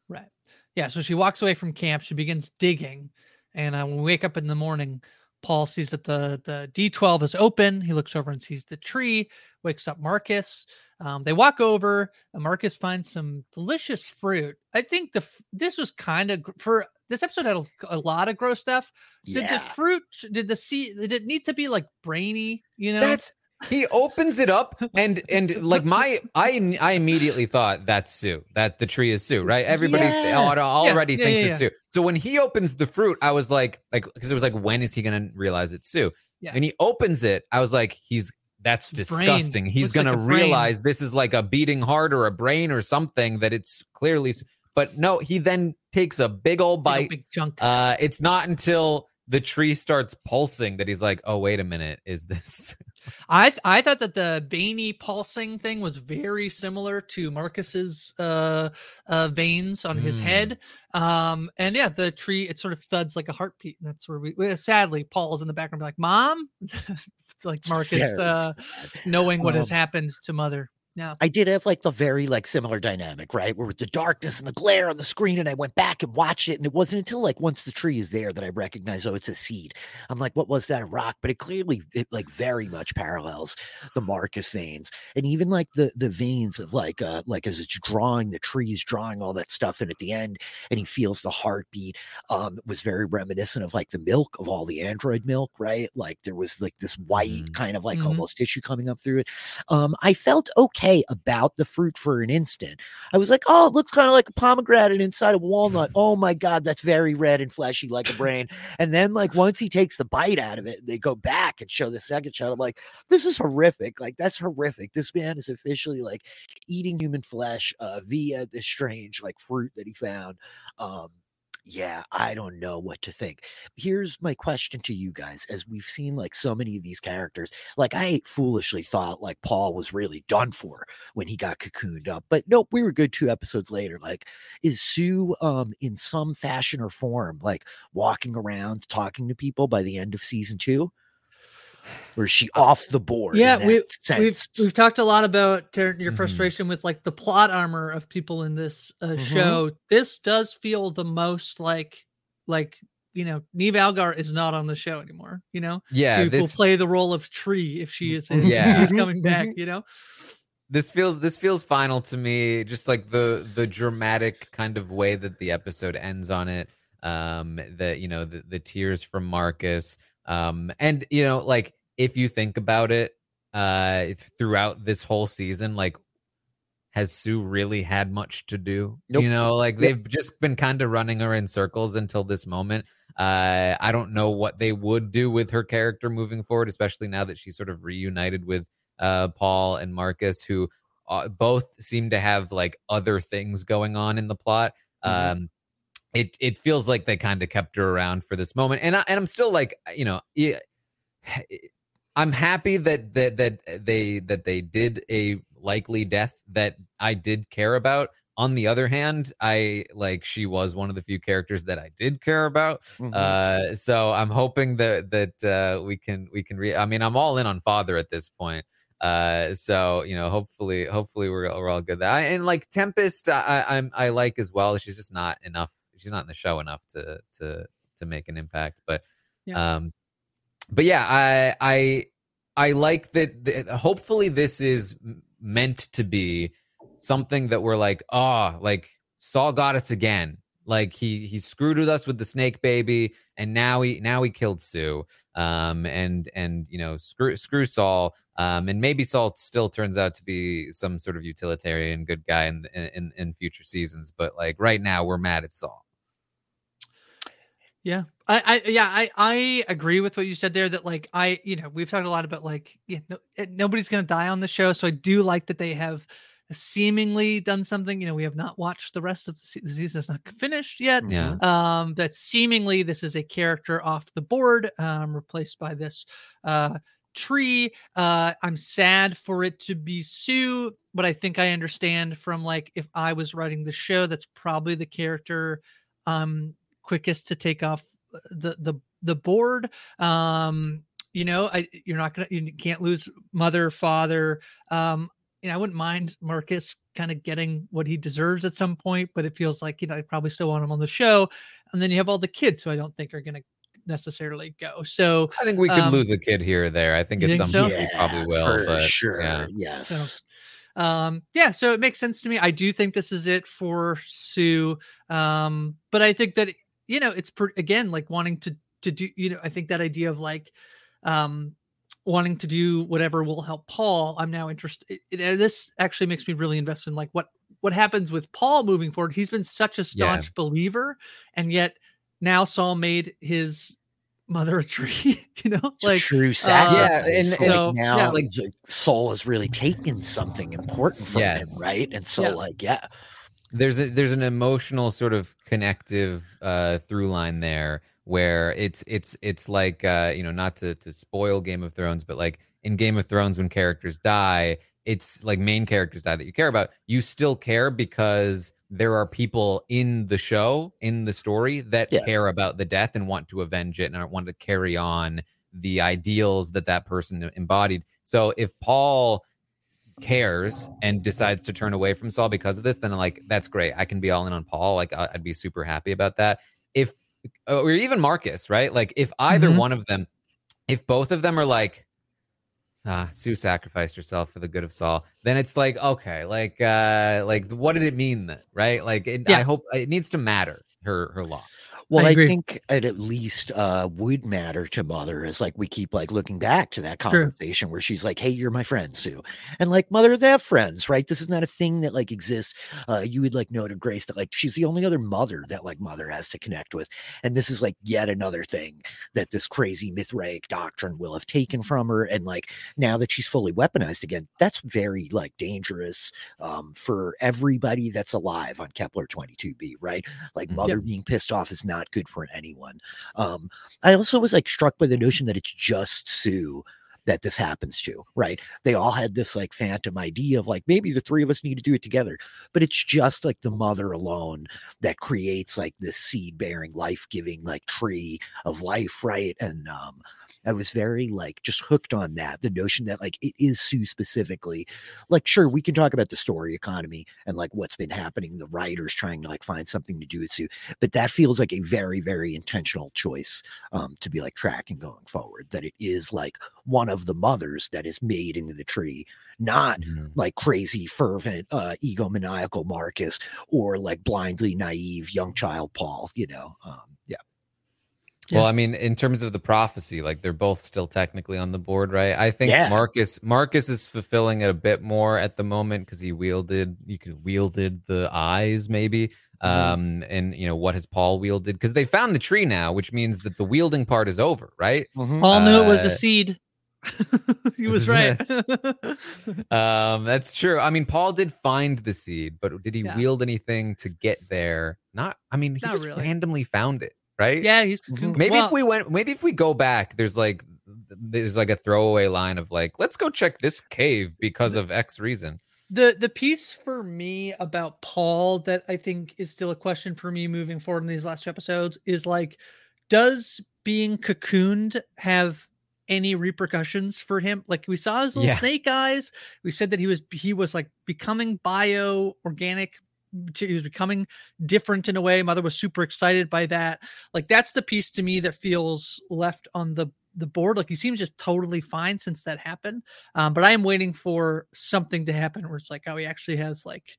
Right. Yeah. So she walks away from camp. She begins digging, and uh, when we wake up in the morning, Paul sees that the the D12 is open. He looks over and sees the tree. Wakes up Marcus. Um, they walk over. And Marcus finds some delicious fruit. I think the this was kind of for this episode had a, a lot of gross stuff. Did the Yeah. fruit? Did the seed? Did it need to be like brainy? You know. That's he opens it up and and like my I I immediately thought that's Sue that the tree is Sue right everybody Yeah. already Yeah, thinks yeah, it's Sue so when he opens the fruit I was like like because it was like when is he gonna realize it's Sue Yeah. and he opens it I was like he's that's It's a brain. disgusting he's Looks gonna a brain. realize this is like a beating heart or a brain or something that it's clearly but no he then takes a big old Big, bite big chunk. uh it's not until the tree starts pulsing that he's like oh wait a minute is this I th- I thought that the veiny pulsing thing was very similar to Marcus's uh, uh, veins on his Mm. head. Um, and yeah, the tree it sort of thuds like a heartbeat, and that's where we. well, Sadly, Paul's in the background, like, "Mom," it's like Marcus uh, knowing what has Um, happened to Mother. I did have like the very like similar dynamic, right? Where with the darkness and the glare on the screen, and I went back and watched it, and it wasn't until like once the tree is there that I recognized, oh, it's a seed. I'm like, what was that? A rock? But it clearly, it like very much parallels the Marcus veins, and even like the the veins of like uh like as it's drawing the trees, drawing all that stuff, and at the end, and he feels the heartbeat. Um, was very reminiscent of like the milk of all the android milk, right? Like there was like this white Mhm. kind of like Mhm. almost tissue coming up through it. Um, I felt okay about the fruit for an instant. I was like, oh, it looks kind of like a pomegranate inside a walnut. Oh my god, that's very red and fleshy like a brain. And then like once he takes the bite out of it, they go back and show the second shot. I'm like, this is horrific. Like that's horrific. This man is officially like eating human flesh uh, via this strange like fruit that he found. Um, yeah, I don't know what to think. Here's my question to you guys as we've seen like so many of these characters. Like, I foolishly thought like Paul was really done for when he got cocooned up, but nope, we were good two episodes later. Like, is Sue um in some fashion or form like walking around talking to people by the end of season two? Or is she off the board? yeah. We, we've we've talked a lot about Taran, your Mhm. frustration with like the plot armor of people in this uh, Mhm. show. This does feel the most like like you know Niamh Algar is not on the show anymore. You know. yeah who will play the role of Tree if she is if Yeah. she's coming back, you know? this feels this feels final to me just like the the dramatic kind of way that the episode ends on it um the you know the, the tears from marcus um and you know like if you think about it uh throughout this whole season like has sue really had much to do Nope. you know like they've just been kind of running her in circles until this moment uh i don't know what they would do with her character moving forward especially now that she's sort of reunited with uh, Paul and Marcus, who uh, both seem to have like other things going on in the plot. Mhm. Um, it it feels like they kind of kept her around for this moment, and I, and I'm still like you know. Yeah, I'm happy that that that they that they did a likely death that I did care about. On the other hand, I like she was one of the few characters that I did care about. Mhm. Uh, so I'm hoping that that uh, we can we can re. I mean, I'm all in on father at this point. Uh, so you know, hopefully, hopefully we're we're all good. I, and like Tempest, I I'm I like as well. She's just not enough. She's not in the show enough to to to make an impact. But Yeah. um, but yeah, I I I like that. th- hopefully, this is meant to be something that we're like, oh, like Sol got us again. Like he he screwed with us with the snake baby, and now he now he killed Sue. Um, and and you know screw screw Sol. Um, and maybe Sol still turns out to be some sort of utilitarian good guy in in in future seasons. But like right now, we're mad at Sol. Yeah. I, I yeah I I agree with what you said there that like I you know we've talked a lot about like yeah, no, eh, nobody's gonna die on the show so I do like that they have seemingly done something you know we have not watched the rest of the, se- the season it's not finished yet Yeah. um that seemingly this is a character off the board um replaced by this uh tree uh i'm sad for it to be sue but i think i understand from like if i was writing the show that's probably the character um quickest to take off uh, the the the board um you know i you're not gonna you can't lose mother father um you know i wouldn't mind marcus kind of getting what he deserves at some point but it feels like you know i probably still want him on the show and then you have all the kids who i don't think are gonna necessarily go so I think we could Um, lose a kid here or there. I think you at think some so? point we probably will. for but sure. yeah. Yes. um yeah so it makes sense to me i do think this is it for sue um but i think that you know it's per, again like wanting to to do you know i think that idea of like um wanting to do whatever will help paul i'm now interested it, it- uh, this actually makes me really invested in like what what happens with paul moving forward he's been such a staunch believer and yet now sol made his mother a tree you know It's a like true sacrifice. Yeah, and- So, and- like now, yeah. like the soul has really taken something important from Yes. him, right? And so, Yeah. like, yeah, there's a there's an emotional sort of connective uh through line there where it's it's it's like uh you know not to to spoil game of thrones but like in game of thrones when characters die it's like main characters die that you care about you still care because there are people in the show in the story that Yeah. care about the death and want to avenge it and want to carry on the ideals that that person embodied so if paul cares and decides to turn away from Sol because of this, then like that's great. I can be all in on Paul. Like I'd be super happy about that. If or even Marcus, right? Like if either Mhm. one of them, if both of them are like, ah, Sue sacrificed herself for the good of Sol, then it's like okay, like uh, like what did it mean then, right? Like it, Yeah. I hope it needs to matter her her loss. Well, I I, think it at least uh, would matter to mother as like we keep like looking back to that True. conversation where she's like, "Hey, you're my friend, Sue," and like mother, they have friends, right? This is not a thing that like exists. Uh, you would like know to Grace that like she's the only other mother that like mother has to connect with, and this is like yet another thing that this crazy Mithraic doctrine will have taken from her, and like now that she's fully weaponized again, that's very like dangerous um, for everybody that's alive on Kepler 22b, right? Like Mhm. Being pissed off is not good for anyone. Um, I also was like struck by the notion that it's just Sue that this happens to, right? They all had this like phantom idea of like maybe the three of us need to do it together, but it's just like the mother alone that creates like this seed bearing, life giving like tree of life, right? And um, I was very like just hooked on that the notion that like it is Sue specifically. Like, sure, we can talk about the story economy and like what's been happening, the writers trying to like find something to do with Sue, but that feels like a very, very intentional choice um, to be like tracking going forward. That it is like one of the mothers that is made into the tree, not like crazy, fervent, uh, egomaniacal Marcus or like blindly naive young child Paul. You know, um, yeah. Well, I mean, in terms of the prophecy, like they're both still technically on the board, right? I think Yeah. Marcus Marcus is fulfilling it a bit more at the moment because he wielded you could wielded the eyes maybe. Mhm. Um, and you know what has Paul wielded? Because they found the tree now, which means that the wielding part is over, right? Paul knew it was Uh, a seed. he was right. Um, that's true. I mean, Paul did find the seed, but did he Yeah. wield anything to get there? Not. I mean, he Not just really. randomly found it, right? yeah, he's Mhm. Maybe well, if we went, maybe if we go back, there's like, there's like a throwaway line of like, let's go check this cave because of X reason. the the piece for me about Paul that I think is still a question for me moving forward in these last two episodes is like, does being cocooned have any repercussions for him? Like we saw his little Yeah. snake eyes. We said that he was he was like becoming bio organic. He was becoming different in a way. Mother was super excited by that. Like that's the piece to me that feels left on the the board. Like he seems just totally fine since that happened. Um, but I am waiting for something to happen where it's like, oh, he actually has like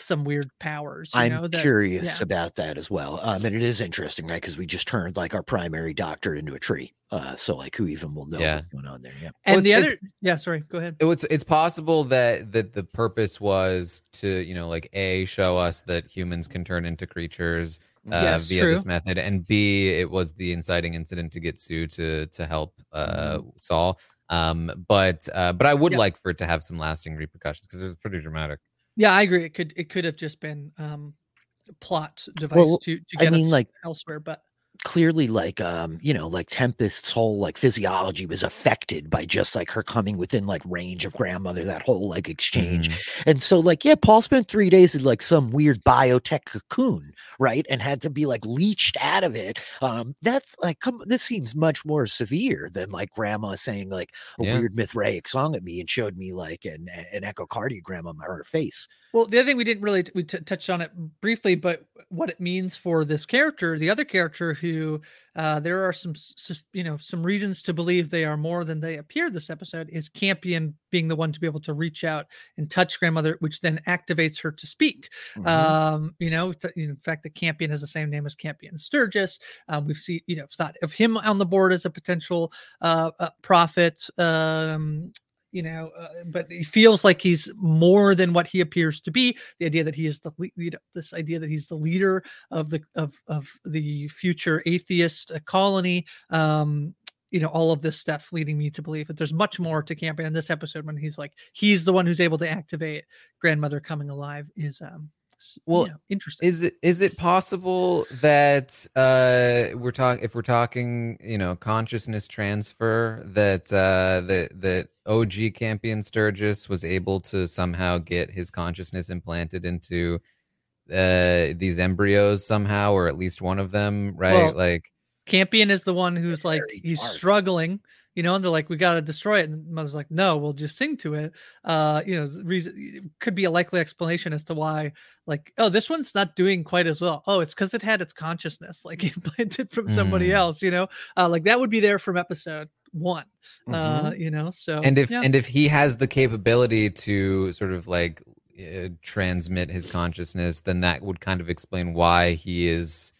some weird powers. I'm know, that, curious yeah. about that as well. Um, and it is interesting, right? Because we just turned like our primary doctor into a tree. Uh, so like, who even will know Yeah. what's going on there? Yeah. And Well, the other, yeah, sorry, go ahead. It's it's possible that that the purpose was to you know like a show us that humans can turn into creatures uh, Yes, via true. this method, and b it was the inciting incident to get Sue to to help uh, Sol. Um, but uh, but I would Yeah. like for it to have some lasting repercussions because it was pretty dramatic. Yeah, I agree. It could it could have just been um plot device Well, to to I get mean, us like- elsewhere, but clearly like um you know like tempest's whole like physiology was affected by just like her coming within like range of grandmother that whole like exchange Mhm. and so like yeah paul spent three days in like some weird biotech cocoon right and had to be like leached out of it um that's like come this seems much more severe than like grandma saying like a Yeah. weird mithraic song at me and showed me like an an echocardiogram on her face Well, the other thing we didn't really we t- touched on it briefly, but what it means for this character, the other character who uh, there are some you know some reasons to believe they are more than they appear. This episode is Campion being the one to be able to reach out and touch grandmother, which then activates her to speak. Mhm. Um, you know, t- in fact, the Campion has the same name as Campion Sturgis. Um, we've seen, you know, thought of him on the board as a potential uh, uh prophet. Um, you know, uh, but he feels like he's more than what he appears to be. The idea that he is the lead, this idea that he's the leader of the of of the future atheist uh, colony. Um, you know, all of this stuff leading me to believe that there's much more to Campion in this episode when he's like he's the one who's able to activate grandmother coming alive is um s- you Well, know, interesting. Is it is it possible that uh we're talking if we're talking you know consciousness transfer that uh that that OG Campion Sturgis was able to somehow get his consciousness implanted into uh these embryos somehow or at least one of them right Well, like Campion is the one who's like he's dark. struggling, you know, and they're like, we got to destroy it. And mother's like, no, we'll just sing to it. Uh, you know, reason could be a likely explanation as to why, like, oh, this one's not doing quite as well. Oh, it's because it had its consciousness like implanted from somebody Mm. else, you know, uh, like that would be there from episode one, uh, Mhm. you know. So and if yeah. and if he has the capability to sort of like uh, transmit his consciousness then that would kind of explain why he is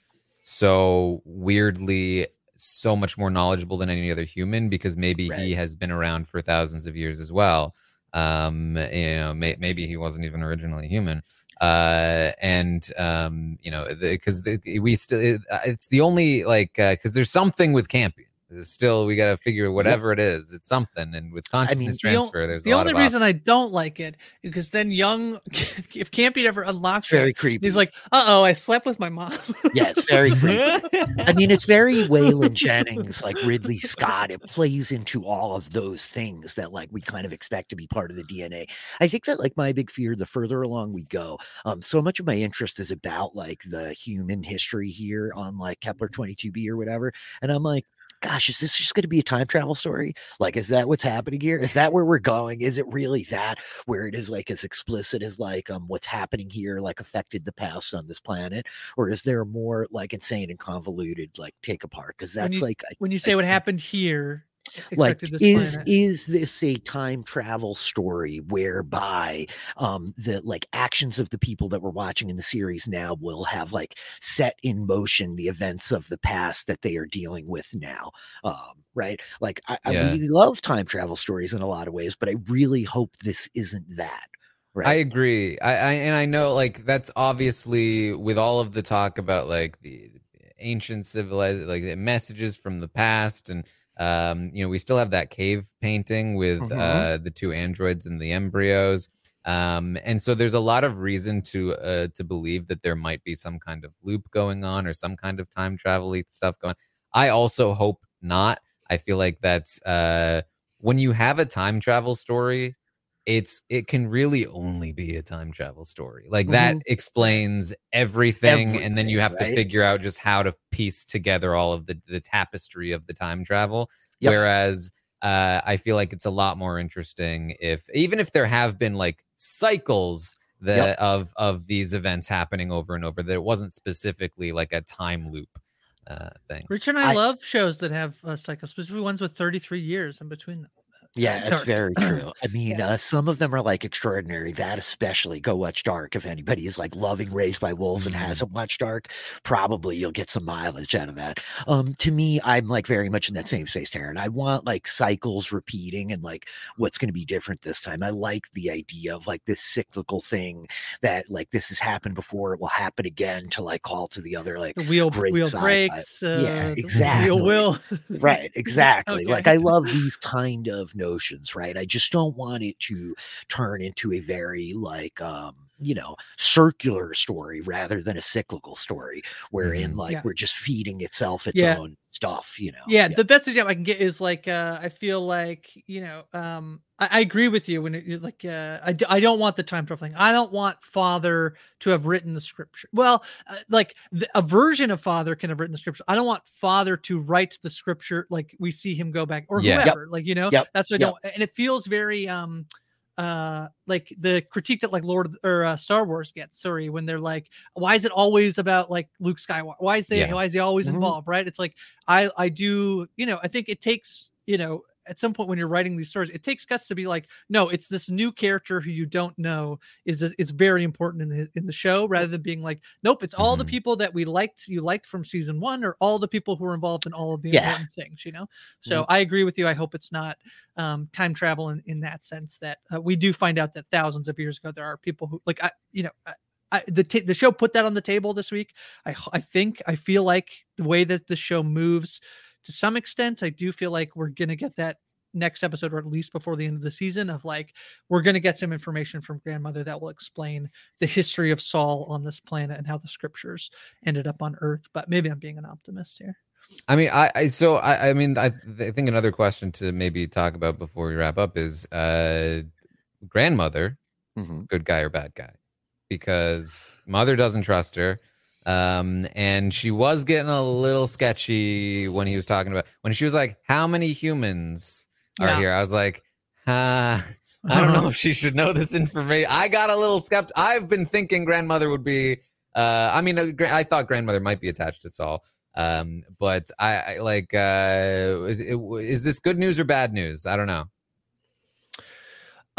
so weirdly so much more knowledgeable than any other human because maybe he has been around for thousands of years as well. Um you know may, maybe he wasn't even originally human. Uh and um you know because we still it, uh, it's the only like because there's something with campion It's still we got to figure whatever it is it's something and with consciousness the, on- transfer there's the a lot only of reason I don't like it because then young, if Campion ever unlocks it's very it, creepy he's like, uh oh, I slept with my mom. yeah it's very creepy. I mean, it's very Waylon Jennings, like Ridley Scott. It plays into all of those things that like we kind of expect to be part of the DNA. I think that like my big fear, the further along we go, um, so much of my interest is about like the human history here on like Kepler 22b or whatever. And I'm like, gosh, is this just going to be a time travel story? Like, is that what's happening here? Is that where we're going? Is it really that where it is like as explicit as like um what's happening here like affected the past on this planet? Or is there more like insane and convoluted like take apart? Because When that's you- like I when you say what happened here, like is planet. is this a time travel story whereby um the like actions of the people that we're watching in the series now will have like set in motion the events of the past that they are dealing with now um right like i, I really love time travel stories in a lot of ways but i really hope this isn't that right I agree. I, I and I know like that's obviously with all of the talk about like the ancient civilization, like the messages from the past and um you know we still have that cave painting with Mhm. uh the two androids and the embryos um and so there's a lot of reason to uh to believe that there might be some kind of loop going on or some kind of time travel stuff going i also hope not i feel like that's uh when you have a time travel story it's it can really only be a time travel story like that explains everything, and then you Everything, have to figure out just how to piece together all of the the tapestry of the time travel Yep. whereas uh i feel like it's a lot more interesting if even if there have been like cycles that Yep. of of these events happening over and over that it wasn't specifically like a time loop uh thing Richard and I, I- love shows that have uh, cycles, specifically ones with 33 years in between them. Yeah, that's Dark. very true. I mean, uh, some of them are like extraordinary. That especially, go watch Dark. If anybody is like loving Raised by Wolves and Mhm. hasn't watched Dark, probably you'll get some mileage out of that. Um, to me, I'm like very much in that same space, Taran. I want like cycles repeating and like what's going to be different this time. I like the idea of like this cyclical thing that like this has happened before, it will happen again to like call to the other like The wheel Great wheel breaks. Uh, Yeah, exactly. Wheel will. right exactly like i love these kind of notions right? I just don't want it to turn into a very like um you know circular story rather than a cyclical story wherein Mhm. like Yeah. we're just feeding itself its Yeah. own stuff you know yeah, the best example I can get is like uh I feel like you know um I, I agree with you when it, you're like uh I, d- I don't want the time travel thing I don't want father to have written the scripture well uh, like the, a version of father can have written the scripture I don't want father to write the scripture like we see him go back or Yeah. Yep. whoever like you know Yep. that's what I Yep. don't and it feels very um uh like the critique that like lord or uh, star wars gets sorry when they're like why is it always about like luke skywalker why is they Yeah. why is he always Mhm. involved right it's like i i do you know i think it takes you know at some point when you're writing these stories it takes guts to be like no it's this new character who you don't know is is very important in the in the show rather than being like nope it's all the Mhm. people that we liked you liked from season one or all the people who were involved in all of the Yeah. important things you know so i agree with you i hope it's not um time travel in, in that sense that uh, we do find out that thousands of years ago there are people who like i you know I, I, the ta- the show put that on the table this week. I I think I feel like the way that the show moves, to some extent, I do feel like we're gonna get that next episode, or at least before the end of the season, of like we're gonna get some information from grandmother that will explain the history of Sol on this planet and how the scriptures ended up on Earth. But maybe I'm being an optimist here. I mean, I, I so I, I mean, I, th- I think another question to maybe talk about before we wrap up is uh, grandmother, Mhm. good guy or bad guy? Because mother doesn't trust her, um, and she was getting a little sketchy when he was talking about when she was like, "How many humans are Yeah. here?" I was like, "Huh." I don't know if she should know this information. I got a little skeptic. I've been thinking grandmother would be. Uh, I mean, uh, I thought grandmother might be attached to Sol. Um, but I, I like. Uh, is, is this good news or bad news? I don't know.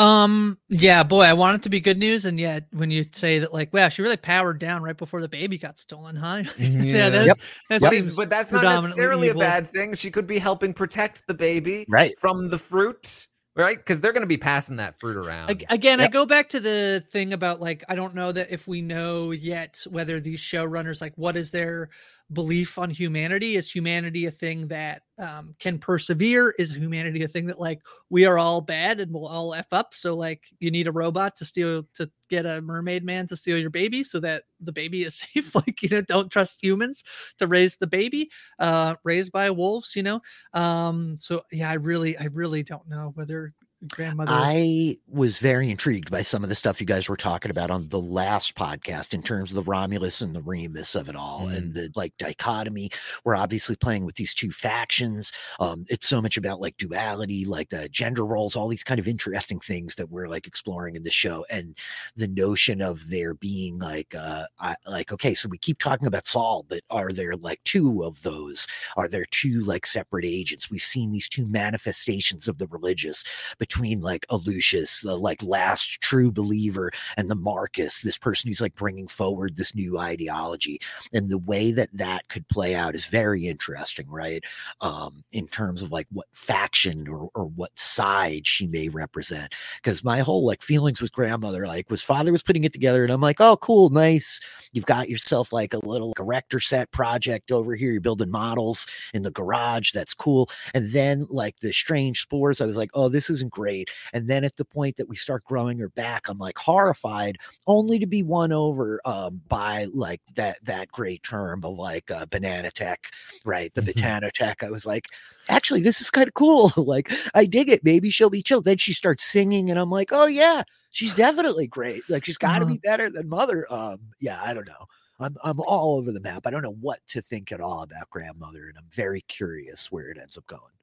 Um, yeah, boy, I want it to be good news, and yet when you say that, like, wow, she really powered down right before the baby got stolen, huh? Yeah. that, Yep. that But, seems but that's not necessarily evil. a bad thing. She could be helping protect the baby right from the fruit, right? Because they're going to be passing that fruit around. Ag- Again, I go back to the thing about like I don't know that if we know yet whether these showrunners like what is their belief on humanity? Is humanity a thing that um, can persevere? Is humanity a thing that like we are all bad and we'll all f up? So like you need a robot to steal to get a mermaid man to steal your baby so that the baby is safe. like you know, don't trust humans to raise the baby, uh, raised by wolves. You know, um, so yeah, I really, I really don't know whether grandmother. I was very intrigued by some of the stuff you guys were talking about on the last podcast in terms of the Romulus and the Remus of it all and the like dichotomy. We're obviously playing with these two factions. Um, it's so much about like duality, like the gender roles, all these kind of interesting things that we're like exploring in the show. And the notion of there being like uh I, like, okay, so we keep talking about Sol, but are there like two of those? Are there two like separate agents? We've seen these two manifestations of the religious between like Alucius, the like last true believer, and the Marcus, this person who's like bringing forward this new ideology, and the way that that could play out is very interesting, right? Um, in terms of like what faction or or what side she may represent, because my whole like feelings with grandmother like was father was putting it together, and I'm like, oh, cool, nice. You've got yourself like a little like, erector set project over here. You're building models in the garage. That's cool. And then like the strange spores, I was like, oh, this isn't great. And then at the point that we start growing her back, I'm like horrified, only to be won over um, by like that that great term of like uh, banana tech, right? The Mhm. botano tech. I was like, actually, this is kind of cool. like, I dig it. Maybe she'll be chill. Then she starts singing, and I'm like, oh yeah, she's definitely great. Like she's got to Uh-huh. be better than mother. Um, yeah, I don't know. I'm I'm all over the map. I don't know what to think at all about grandmother, and I'm very curious where it ends up going.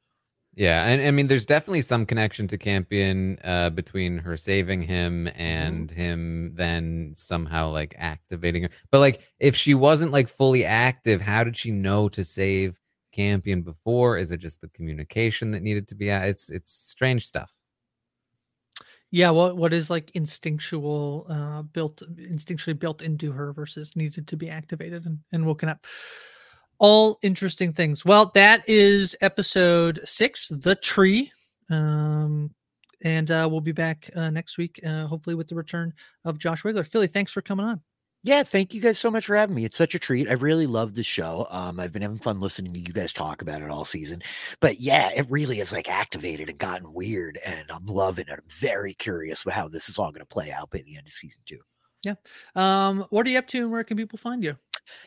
Yeah, and I mean, there's definitely some connection to Campion uh, between her saving him and him then somehow like activating her. But like, if she wasn't like fully active, how did she know to save campion before? Is it just the communication that needed to be? It's it's strange stuff. Yeah, what what is like instinctual, uh, built instinctually built into her versus needed to be activated and, and woken up. All interesting things. Well, that is episode six, the tree. Um, and uh, we'll be back uh, next week, uh, hopefully with the return of Josh Wigler. Fily, thanks for coming on. Yeah, thank you guys so much for having me. It's such a treat. I really love the show. Um, I've been having fun listening to you guys talk about it all season. But yeah, it really is like activated and gotten weird, and I'm loving it. I'm very curious how this is all going to play out by the end of season two. Yeah. Um, what are you up to, and where can people find you?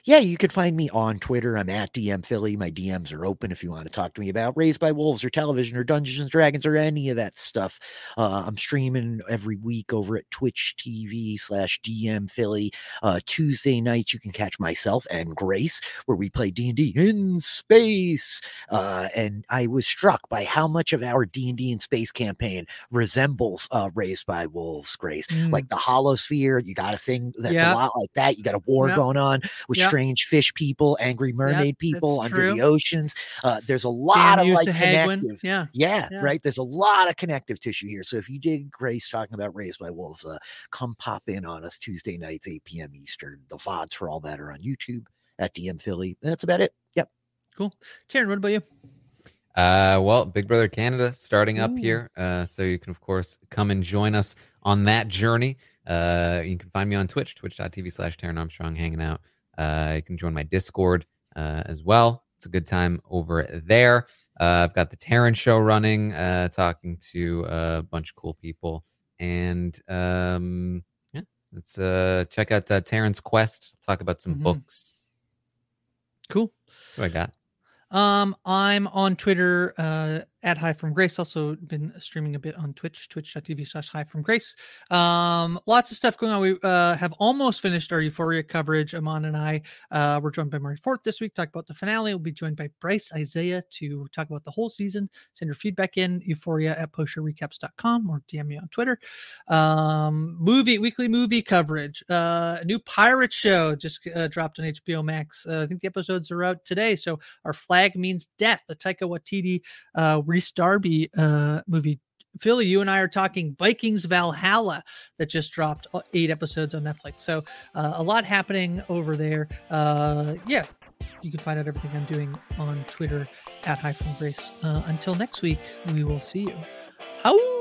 Yeah, you can find me on Twitter. I'm at DM Fily. My DMs are open if you want to talk to me about Raised by Wolves or television or Dungeons and Dragons or any of that stuff. Uh, I'm streaming every week over at Twitch TV slash DM Fily. Uh, Tuesday nights you can catch myself and Grace where we play D and D in space. Uh, and I was struck by how much of our D and D in space campaign resembles uh, Raised by Wolves. Grace, mm. like the Holosphere. You got a thing that's a lot like that. You got a war going on with yep. strange fish people, angry mermaid yep, people under true. the oceans. Uh, there's a lot Damn of like connective, yeah. yeah. yeah, right. There's a lot of connective tissue here. So if you dig Grace talking about Raised by Wolves, uh, come pop in on us Tuesday nights, 8 p.m. Eastern. The VODs for all that are on YouTube at DM Fily. That's about it. Yep. Cool. Taran, what about you? Uh, well, Big Brother Canada starting up Ooh. here. Uh, so you can, of course, come and join us on that journey. Uh, you can find me on Twitch, twitch.tv slash Taran Armstrong, hanging out. Uh, you can join my Discord uh, as well. It's a good time over there. Uh, I've got the Taran show running, uh, talking to a bunch of cool people. And um, yeah, let's uh, check out uh, Taran's Quest, talk about some mm-hmm. books. Cool. what I got. Um, I'm on Twitter uh, at Hi from Grace. Also been streaming a bit on Twitch, twitch.tv slash Hi from Grace. Um, lots of stuff going on. We uh, have almost finished our Euphoria coverage. Amon and I uh, were joined by Murray Fort this week, talk about the finale. We'll be joined by Bryce Isaiah to talk about the whole season. Send your feedback in Euphoria at postshowrecaps.com or DM me on Twitter. Um, movie, weekly movie coverage. Uh, a new pirate show just uh, dropped on HBO Max. Uh, I think the episodes are out today. So our flag means death. The Taika Waititi uh, Rhys Darby uh, movie. Fily, you and I are talking Vikings Valhalla that just dropped uh, eight episodes on Netflix. So uh, a lot happening over there. Uh, yeah, you can find out everything I'm doing on Twitter at Hi from Grace. Uh, until next week, we will see you. Ow!